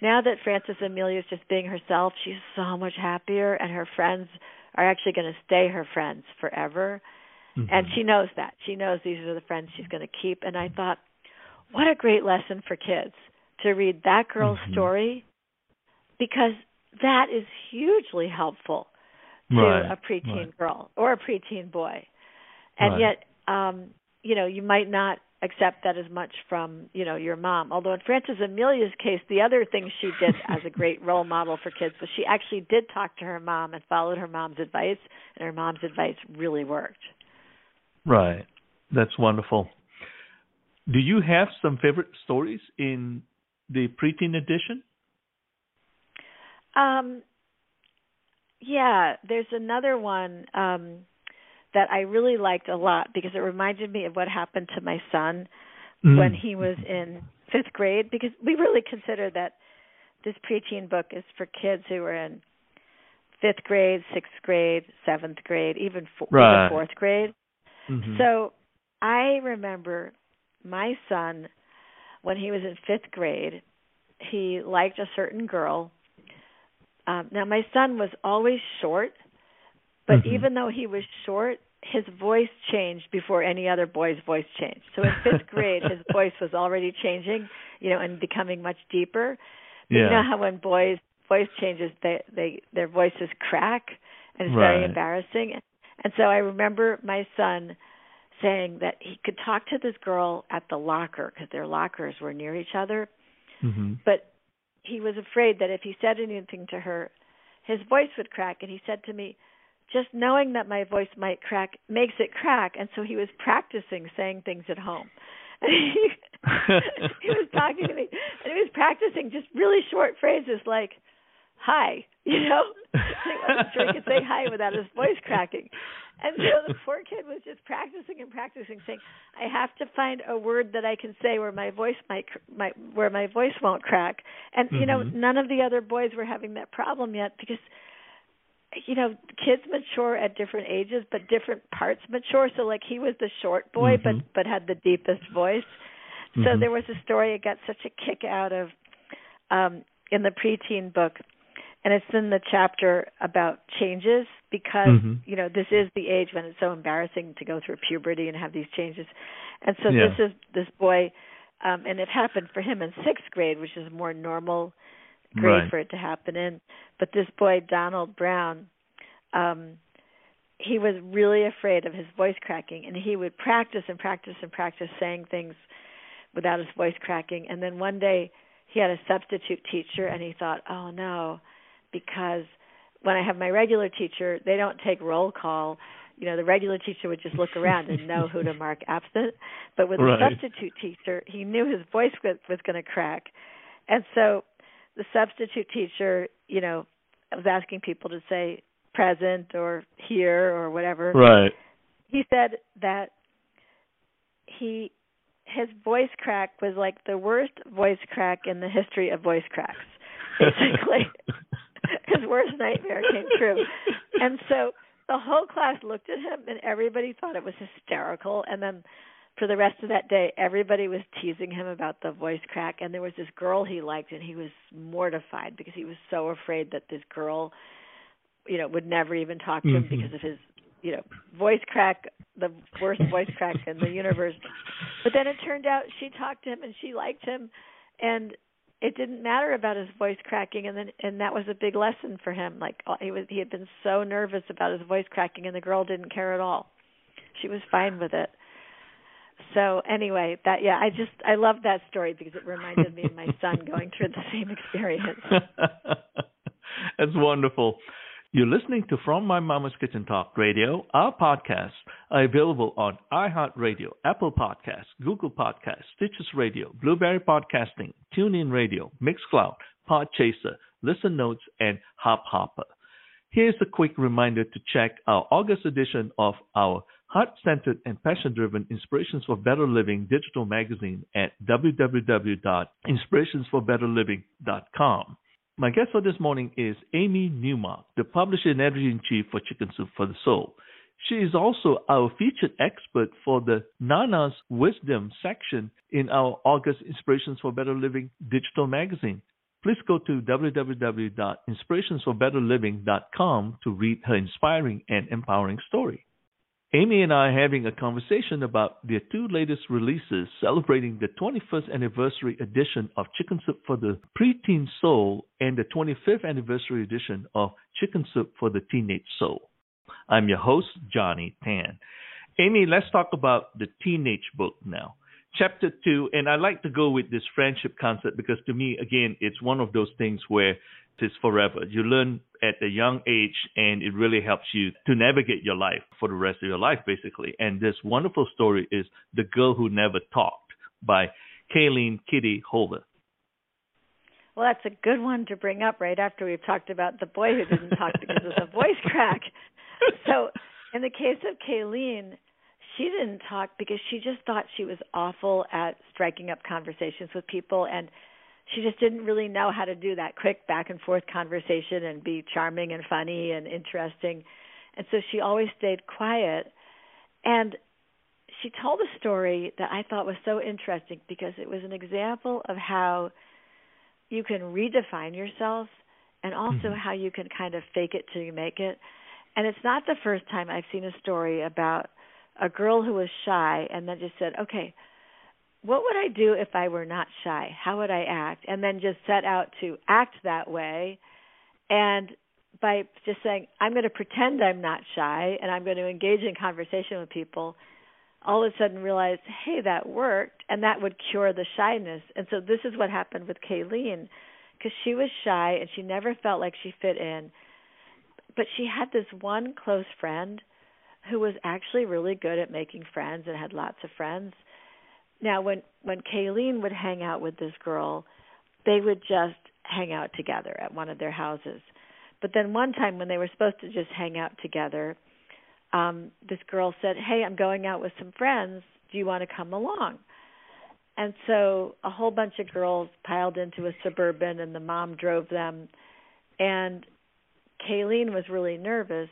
S2: Now that Frances Amelia is just being herself, she's so much happier and her friends are actually going to stay her friends forever. Mm-hmm. And she knows that. She knows these are the friends she's going to keep. And I thought, what a great lesson for kids to read that girl's mm-hmm. story because that is hugely helpful to
S1: right.
S2: a preteen
S1: right.
S2: girl or a preteen boy. And
S1: right.
S2: yet um you know, you might not accept that as much from, you know, your mom. Although in Frances Amelia's case, the other thing she did as a great role model for kids was she actually did talk to her mom and followed her mom's advice, and her mom's advice really worked.
S1: Right. That's wonderful. Do you have some favorite stories in the preteen edition?
S2: Um, yeah, there's another one um, that I really liked a lot because it reminded me of what happened to my son mm. when he was in fifth grade. Because we really consider that this preteen book is for kids who are in fifth grade, sixth grade, seventh grade, even, fo-
S1: right.
S2: even fourth grade.
S1: Mm-hmm.
S2: So I remember my son when he was in fifth grade he liked a certain girl um now my son was always short, but
S1: Mhm.
S2: even though he was short, his voice changed before any other boy's voice changed. So in fifth grade, his voice was already changing, you know, and becoming much deeper. But
S1: Yeah.
S2: You know how when boys voice changes, they they their voices crack, and it's very embarrassing. And so I remember my son saying that he could talk to this girl at the locker because their lockers were near each other,
S1: Mhm.
S2: but he was afraid that if he said anything to her, his voice would crack. And he said to me, "Just knowing that my voice might crack makes it crack." And so he was practicing saying things at home. And he, he was talking to me, and he was practicing just really short phrases like "Hi," you know. wasn't sure he could say hi without his voice cracking. And so the poor kid was just practicing and practicing, saying, "I have to find a word that I can say where my voice might, might where my voice won't crack." And you know,
S1: Mhm.
S2: none of the other boys were having that problem yet because, you know, kids mature at different ages, but different parts mature. So like he was the short boy,
S1: Mhm.
S2: but but had the deepest voice. So
S1: Mhm.
S2: there was a story I got such a kick out of um in the preteen book and it's in the chapter about changes because
S1: Mhm.
S2: you know this is the age when it's so embarrassing to go through puberty and have these changes and so
S1: Yeah.
S2: this is this boy um and it happened for him in sixth grade which is more normal grade
S1: Right.
S2: for it to happen in. But this boy donald brown um he was really afraid of his voice cracking and he would practice and practice and practice saying things without his voice cracking. And then one day he had a substitute teacher and he thought oh no because when i have my regular teacher they don't take roll call. You know the regular teacher would just look around and know who to mark absent. But with
S1: Right.
S2: the substitute teacher he knew his voice was, was going to crack. And so the substitute teacher you know was asking people to say present or here or whatever.
S1: Right.
S2: he said that he his voice crack was like the worst voice crack in the history of voice cracks basically. His worst nightmare came true. And so the whole class looked at him and everybody thought it was hysterical. And then for the rest of that day everybody was teasing him about the voice crack and there was this girl he liked and he was mortified because he was so afraid that this girl you know would never even talk to him
S1: Mhm.
S2: because of his you know voice crack the worst voice crack in the universe. But then it turned out she talked to him and she liked him and it didn't matter about his voice cracking and then and that was a big lesson for him. Like uh, he was he had been so nervous about his voice cracking and the girl didn't care at all. She was fine with it so anyway that yeah i just i love that story because it reminded me of my son going through the same experience
S1: That's wonderful. You're listening to From My Mama's Kitchen Talk Radio. Our podcasts are available on iHeartRadio, Apple Podcasts, Google Podcasts, Stitcher Radio, Blubrry Podcasting, TuneIn Radio, Mixcloud, Podchaser, Listen Notes, and Hubhopper. Here's a quick reminder to check our August edition of our heart centered and passion driven Inspirations for Better Living digital magazine at www.inspirationsforbetterliving.com. My guest for this morning is Amy Newmark, the publisher and editor in chief for Chicken Soup for the Soul. She is also our featured expert for the Nana's Wisdom section in our August Inspirations for Better Living digital magazine. Please go to www.inspirationsforbetterliving.com to read her inspiring and empowering story. Amy and I are having a conversation about their two latest releases celebrating the 21st anniversary edition of Chicken Soup for the Preteen Soul and the 25th anniversary edition of Chicken Soup for the Teenage Soul. I'm your host, Johnny Tan. Amy, let's talk about the teenage book now. Chapter two, and I like to go with this friendship concept because to me, again, it's one of those things where it's forever. You learn at a young age, and it really helps you to navigate your life for the rest of your life, basically. And this wonderful story is The Girl Who Never Talked by Kayleen Kitty Holder.
S2: Well, that's a good one to bring up right after we've talked about the boy who didn't talk because of the voice crack. So, in the case of Kayleen, she didn't talk because she just thought she was awful at striking up conversations with people and she just didn't really know how to do that quick back and forth conversation and be charming and funny and interesting. And so she always stayed quiet. And she told a story that I thought was so interesting because it was an example of how you can redefine yourself and also
S1: mm-hmm.
S2: how you can kind of fake it till you make it. And it's not the first time I've seen a story about a girl who was shy and then just said, "Okay, what would I do if I were not shy? How would I act?" And then just set out to act that way. And by just saying, "I'm going to pretend I'm not shy and I'm going to engage in conversation with people," all of a sudden realize, "Hey, that worked," and that would cure the shyness. And so this is what happened with Kayleen because she was shy and she never felt like she fit in. But she had this one close friend who was actually really good at making friends and had lots of friends. Now when when Kayleen would hang out with this girl, they would just hang out together at one of their houses. But then one time when they were supposed to just hang out together, um this girl said, "Hey, I'm going out with some friends. Do you want to come along?" And so a whole bunch of girls piled into a suburban and the mom drove them and Kayleen was really nervous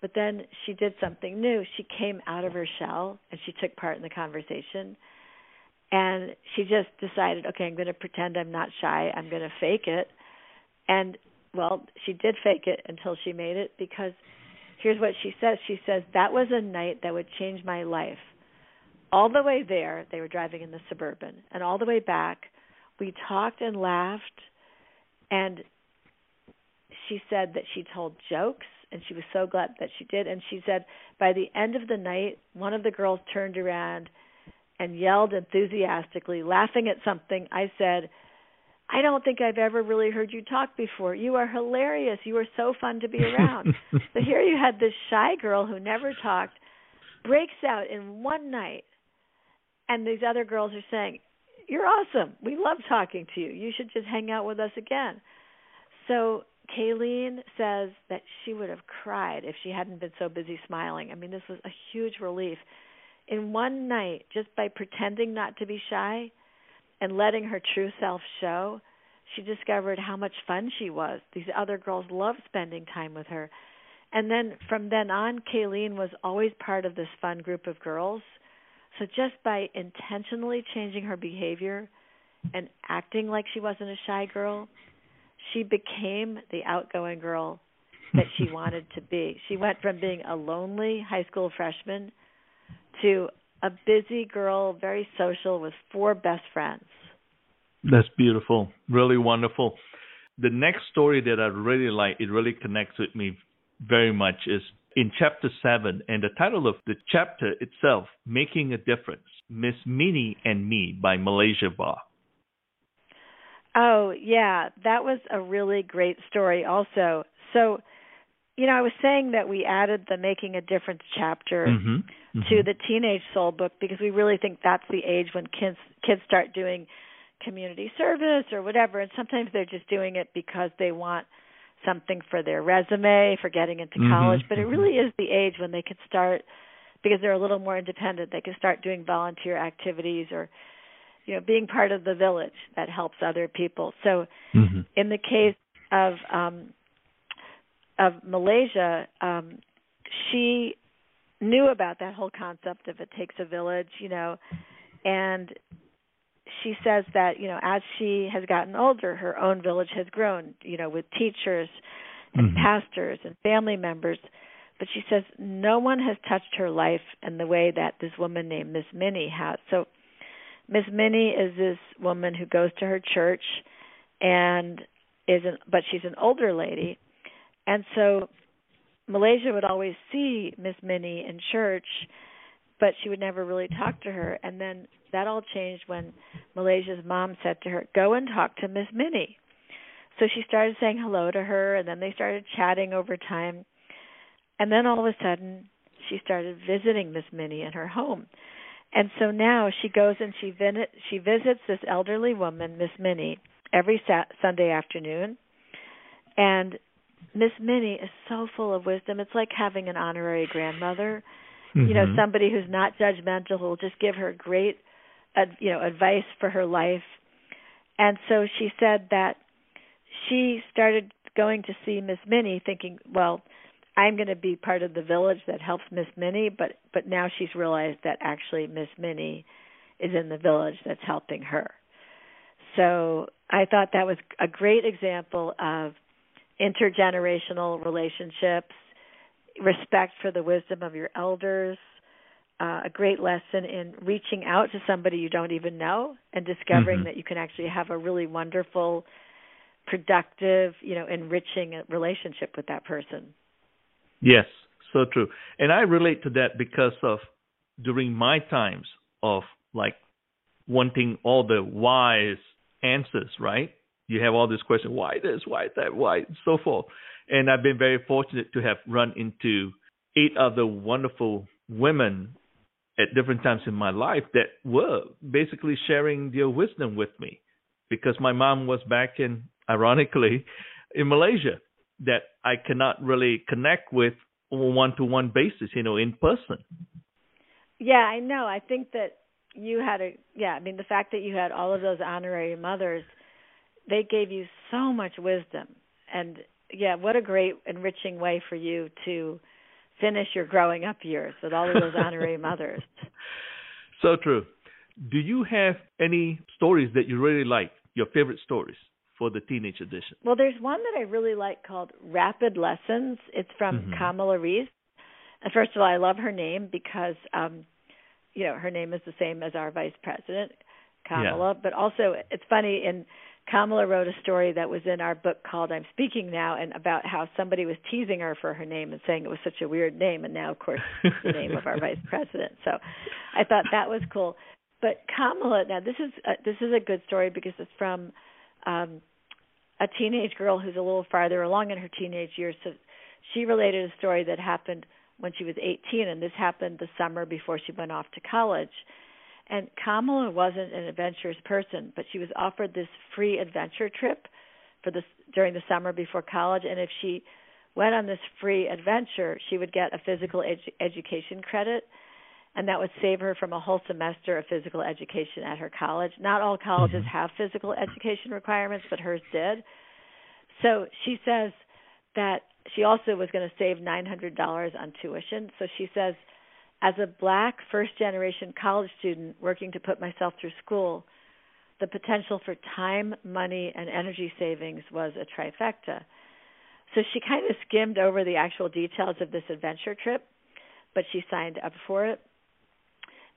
S2: but then she did something new. She came out of her shell and she took part in the conversation. And she just decided, okay, I'm going to pretend I'm not shy. I'm going to fake it. And well, she did fake it until she made it because here's what she says. She says, That was a night that would change my life. All the way there, they were driving in the suburban, and all the way back, we talked and laughed. And she said that she told jokes and she was so glad that she did and she said by the end of the night one of the girls turned around and yelled enthusiastically laughing at something i said i don't think i've ever really heard you talk before. You are hilarious. You are so fun to be around. So here you had this shy girl who never talked breaks out in one night and these other girls are saying you're awesome. We love talking to you. You should just hang out with us again. So Kayleen says that she would have cried if she hadn't been so busy smiling. I mean, this was a huge relief. In one night, just by pretending not to be shy and letting her true self show, she discovered how much fun she was. These other girls loved spending time with her. And then from then on, Kayleen was always part of this fun group of girls. So just by intentionally changing her behavior and acting like she wasn't a shy girl, she became the outgoing girl that she wanted to be. She went from being a lonely high school freshman to a busy girl, very social with four best friends.
S1: That's beautiful. Really wonderful. The next story that I really like, it really connects with me very much, is in chapter 7. And the title of the chapter itself, Making a Difference Miss Minnie and Me by Malaysia Ba.
S2: Oh, yeah, that was a really great story also. So, you know, I was saying that we added the making a difference chapter
S1: mm-hmm. Mm-hmm.
S2: to the teenage soul book because we really think that's the age when kids kids start doing community service or whatever and sometimes they're just doing it because they want something for their resume for getting into
S1: mm-hmm.
S2: college, but it
S1: mm-hmm.
S2: really is the age when they can start because they're a little more independent. They can start doing volunteer activities or you know being part of the village that helps other people so
S1: mm-hmm.
S2: in the case of um of malaysia um she knew about that whole concept of it takes a village you know and she says that you know as she has gotten older her own village has grown you know with teachers and
S1: mm-hmm.
S2: pastors and family members but she says no one has touched her life in the way that this woman named miss minnie has so Miss Minnie is this woman who goes to her church and is an but she's an older lady. And so Malaysia would always see Miss Minnie in church, but she would never really talk to her. And then that all changed when Malaysia's mom said to her, "Go and talk to Miss Minnie." So she started saying hello to her, and then they started chatting over time. And then all of a sudden, she started visiting Miss Minnie in her home. And so now she goes and she vin- she visits this elderly woman, Miss Minnie, every Sunday afternoon. And Miss Minnie is so full of wisdom. It's like having an honorary grandmother.
S1: Mm-hmm.
S2: You know, somebody who's not judgmental who will just give her great you know, advice for her life. And so she said that she started going to see Miss Minnie thinking, well, I'm going to be part of the village that helps Miss Minnie, but but now she's realized that actually Miss Minnie is in the village that's helping her. So I thought that was a great example of intergenerational relationships, respect for the wisdom of your elders, uh, a great lesson in reaching out to somebody you don't even know and discovering
S1: Mhm.
S2: that you can actually have a really wonderful, productive, you know, enriching relationship with that person.
S1: Yes, so true. And I relate to that because of during my times of like wanting all the wise answers, right? You have all this question, why this, why that, why so forth. And I've been very fortunate to have run into eight other wonderful women at different times in my life that were basically sharing their wisdom with me because my mom was back in ironically in Malaysia that I cannot really connect with on a one to one basis, you know, in person.
S2: Yeah, I know. I think that you had a yeah, I mean the fact that you had all of those honorary mothers, they gave you so much wisdom. And yeah, what a great enriching way for you to finish your growing up years with all of those honorary mothers.
S1: So true. Do you have any stories that you really like? Your favorite stories for the teenage edition?
S2: Well, there's one that I really like called Rapid Lessons. It's from
S1: Mhm.
S2: Kamala Reese. And first of all, I love her name because um you know, her name is the same as our vice president, Kamala, but also it's funny in Kamala wrote a story that was in our book called I'm Speaking Now and about how somebody was teasing her for her name and saying it was such a weird name and now of course it's the name of our vice president. So I thought that was cool. But Kamala, now this is a, this is a good story because it's from um a teenage girl who's a little farther along in her teenage years. So she related a story that happened when she was 18 and this happened the summer before she went off to college and Kamala wasn't an adventurous person, but she was offered this free adventure trip for this during the summer before college. And if she went on this free adventure, she would get a physical edu- education credit, and that would save her from a whole semester of physical education at her college. Not all colleges
S1: Mhm.
S2: have physical education requirements, but hers did. So she says that she also was going to save $900 on tuition. So she says as a black first generation college student working to put myself through school, the potential for time, money, and energy savings was a trifecta. So she kind of skimmed over the actual details of this adventure trip, but she signed up for it.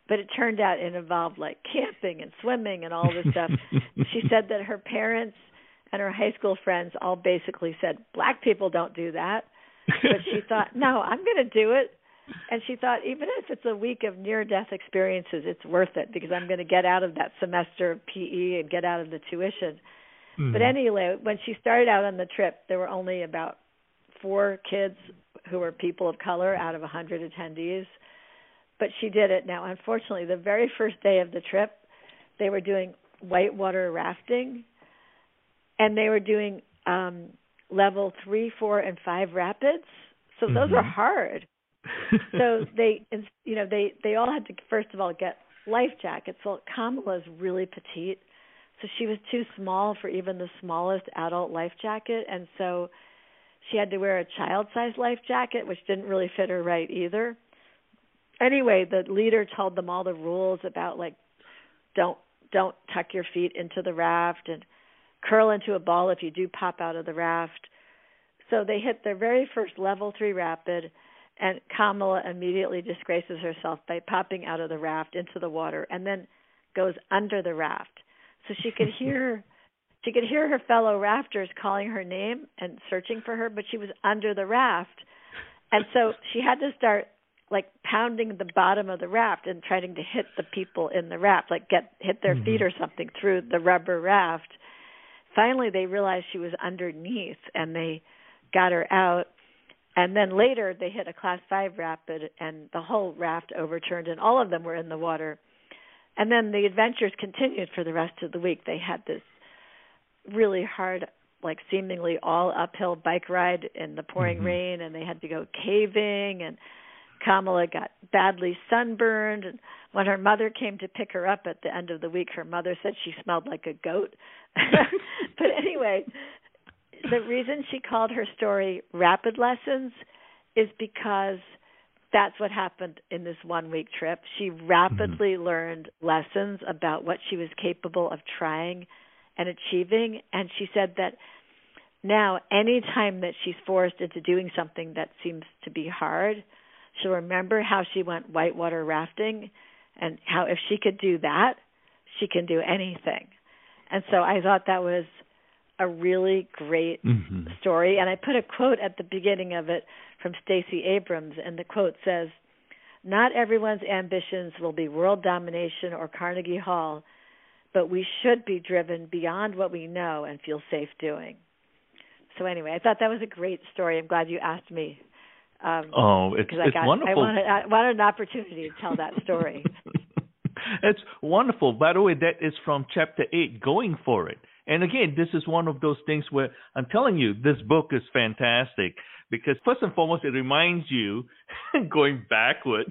S2: But it turned out it involved like camping and swimming and all this stuff. she said that her parents and her high school friends all basically said, Black people don't do that. But she thought, no, I'm going to do it and she thought even if it's a week of near death experiences it's worth it because i'm going to get out of that semester of pe and get out of the tuition.
S1: Mhm.
S2: but anyway when she started out on the trip there were only about four kids who were people of color out of a hundred attendees. But she did it. Now unfortunately the very first day of the trip they were doing whitewater rafting and they were doing um level three four and five rapids. So those
S1: Mhm.
S2: are hard so they you know they they all had to first of all get life jackets. Well kamala's really petite so she was too small for even the smallest adult life jacket and so she had to wear a child sized life jacket which didn't really fit her right either. Anyway the leader told them all the rules about like don't don't tuck your feet into the raft and curl into a ball if you do pop out of the raft. So they hit their very first level 3 rapid and Kamala immediately disgraces herself by popping out of the raft into the water and then goes under the raft. So she could hear she could hear her fellow rafters calling her name and searching for her, but she was under the raft. And so she had to start like pounding the bottom of the raft and trying to hit the people in the raft, like get hit their
S1: Mhm.
S2: feet or something through the rubber raft. Finally they realized she was underneath and they got her out and then later they hit a class 5 rapid and the whole raft overturned and all of them were in the water. And then the adventures continued for the rest of the week. They had this really hard like seemingly all uphill bike ride in the pouring
S1: Mhm.
S2: rain and they had to go caving and Kamala got badly sunburned. And when her mother came to pick her up at the end of the week her mother said she smelled like a goat. But anyway the reason she called her story Rapid Lessons is because that's what happened in this one week trip. She rapidly mm-hmm. learned lessons about what she was capable of trying and achieving. And she said that now anytime that she's forced into doing something that seems to be hard, she'll remember how she went whitewater rafting and how if she could do that, she can do anything. And so I thought that was a really great mm-hmm. story and I put a quote at the beginning of it from Stacey Abrams and the quote says, "Not everyone's ambitions will be world domination or Carnegie Hall, but we should be driven beyond what we know and feel safe doing." So anyway, I thought that was a great story. I'm glad you asked me.
S1: Um, oh, it's,
S2: I
S1: it's
S2: got,
S1: wonderful. I
S2: wanted, I wanted an opportunity to tell that story.
S1: it's wonderful. By the way, that is from chapter 8, Going for It. And again, this is one of those things where I'm telling you, this book is fantastic because first and foremost, it reminds you going backward.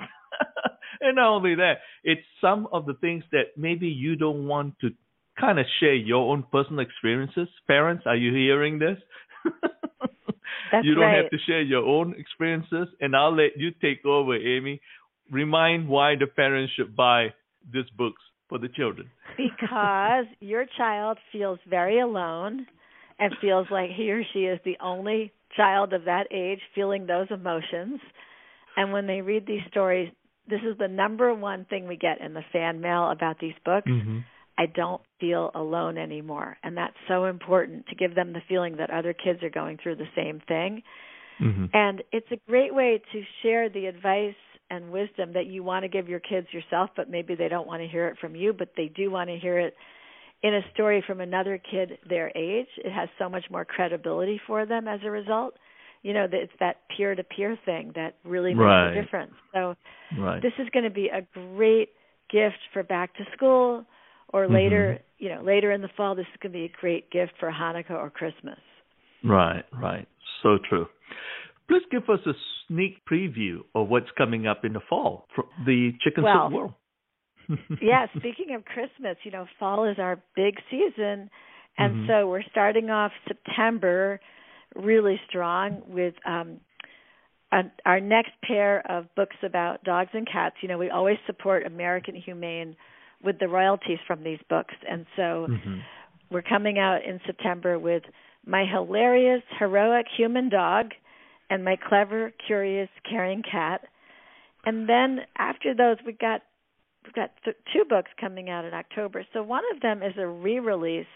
S1: and not only that, it's some of the things that maybe you don't want to kind of share your own personal experiences. Parents, are you hearing this?
S2: That's
S1: you don't
S2: right.
S1: have to share your own experiences, and I'll let you take over, Amy. Remind why the parents should buy these books for the children.
S2: because your child feels very alone and feels like he or she is the only child of that age feeling those emotions. And when they read these stories, this is the number one thing we get in the fan mail about these books.
S1: Mm-hmm.
S2: I don't feel alone anymore. And that's so important to give them the feeling that other kids are going through the same thing.
S1: Mm-hmm.
S2: And it's a great way to share the advice and wisdom that you want to give your kids yourself, but maybe they don't want to hear it from you, but they do want to hear it in a story from another kid their age. It has so much more credibility for them as a result. You know, it's that peer to peer thing that really makes
S1: right.
S2: a difference. So
S1: right.
S2: this is going to be a great gift for back to school or
S1: mm-hmm.
S2: later, you know, later in the fall, this is going to be a great gift for Hanukkah or Christmas.
S1: Right, right. So true. Please give us a sneak preview of what's coming up in the fall for the chicken
S2: well,
S1: soup world.
S2: yeah, speaking of Christmas, you know, fall is our big season. And
S1: mm-hmm.
S2: so we're starting off September really strong with um our next pair of books about dogs and cats. You know, we always support American Humane with the royalties from these books. And so
S1: mm-hmm.
S2: we're coming out in September with My Hilarious Heroic Human Dog and My Clever Curious Caring Cat. And then after those we got we've got th- two books coming out in October. So one of them is a re-release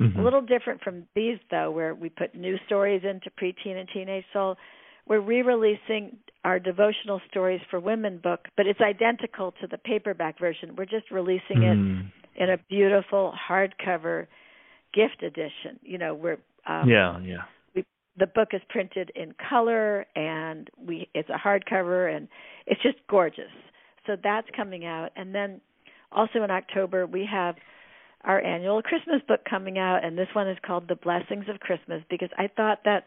S1: mm-hmm.
S2: a little different from these though where we put new stories into preteen and teenage soul we're re-releasing our devotional stories for women book, but it's identical to the paperback version. We're just releasing
S1: mm.
S2: it in a beautiful hardcover gift edition. You know, we're um,
S1: yeah, yeah.
S2: The book is printed in color, and we it's a hardcover, and it's just gorgeous. So that's coming out, and then also in October we have our annual Christmas book coming out, and this one is called The Blessings of Christmas because I thought that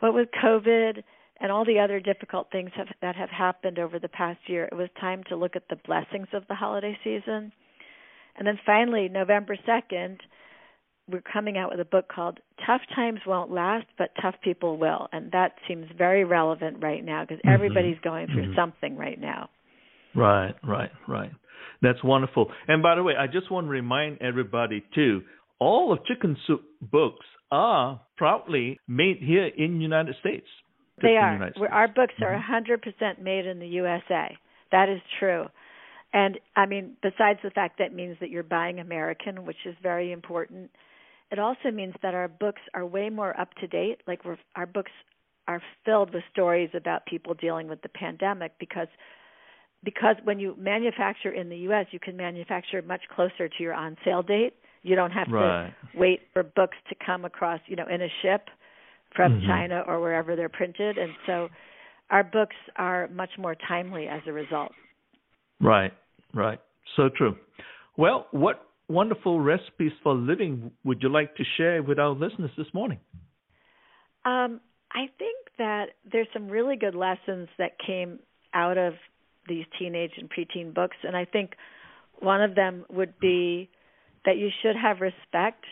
S2: what with COVID and all the other difficult things have, that have happened over the past year, it was time to look at the blessings of the holiday season. And then finally, November 2nd, we're coming out with a book called Tough Times Won't Last, but Tough People Will. And that seems very relevant right now because
S1: mm-hmm.
S2: everybody's going through
S1: mm-hmm.
S2: something right now.
S1: Right, right, right. That's wonderful. And by the way, I just want to remind everybody too, all of Chicken Soup books are proudly made here in the United States.
S2: They are. Our books are
S1: mm-hmm.
S2: 100% made in the USA. That is true. And I mean, besides the fact that means that you're buying American, which is very important, it also means that our books are way more up to date. Like we're, our books are filled with stories about people dealing with the pandemic because because when you manufacture in the US, you can manufacture much closer to your on sale date. You don't have
S1: right.
S2: to wait for books to come across, you know, in a ship from
S1: mm-hmm.
S2: China or wherever they're printed, and so our books are much more timely as a result.
S1: Right, right. So true. Well, what wonderful recipes for living would you like to share with our listeners this morning?
S2: Um, I think that there's some really good lessons that came out of these teenage and preteen books, and I think one of them would be that you should have respect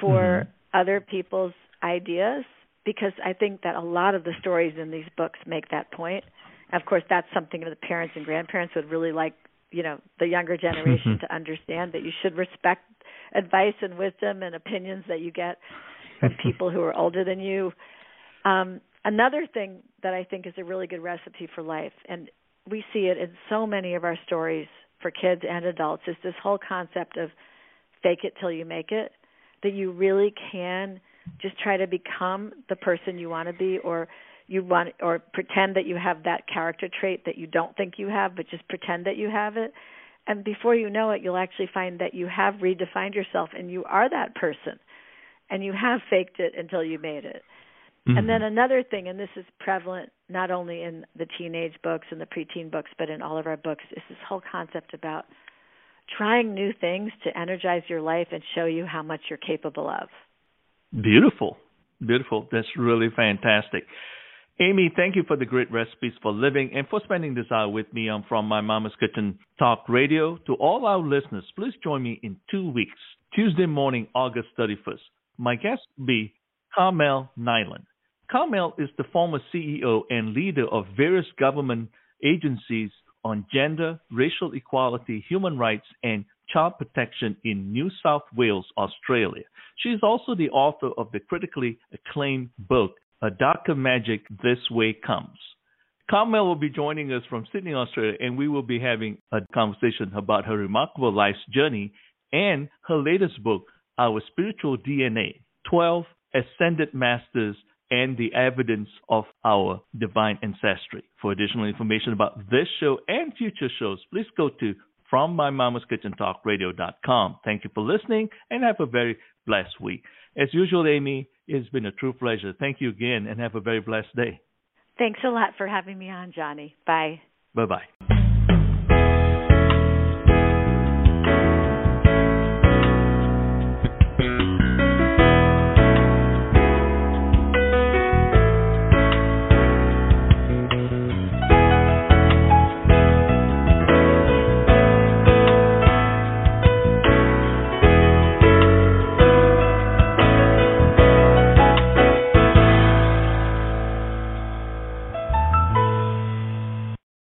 S2: for
S1: mm-hmm.
S2: other people's ideas because I think that a lot of the stories in these books make that point. Of course, that's something that the parents and grandparents would really like, you know, the younger generation to understand that you should respect advice and wisdom and opinions that you get from people who are older than you. Um, another thing that I think is a really good recipe for life, and we see it in so many of our stories for kids and adults, is this whole concept of fake it till you make it. That you really can just try to become the person you want to be, or you want, or pretend that you have that character trait that you don't think you have, but just pretend that you have it. And before you know it, you'll actually find that you have redefined yourself and you are that person and you have faked it until you made it. Mm-hmm. And then another thing, and this is prevalent not only in the teenage books and the preteen books, but in all of our books, is this whole concept about trying new things to energize your life and show you how much you're capable of.
S1: Beautiful. Beautiful. That's really fantastic. Amy, thank you for the great recipes for living and for spending this hour with me on From My Mama's Kitchen Talk Radio. To all our listeners, please join me in two weeks, Tuesday morning, August 31st. My guest will be Carmel Niland. Carmel is the former CEO and leader of various government agencies on gender, racial equality, human rights, and child protection in New South Wales, Australia. She is also the author of the critically acclaimed book, Uh, a Darker Magic This Way Comes. Carmel will be joining us from Sydney, Australia, and we will be having a conversation about her remarkable life's journey and her latest book, Our Spiritual DNA 12 Ascended Masters and the evidence of our divine ancestry. For additional information about this show and future shows, please go to from. Thank you for listening and have a very blessed week. As usual, Amy, it's been a true pleasure. Thank you again and have a very blessed day.
S2: Thanks a lot for having me on, Johnny. Bye.
S1: Bye bye.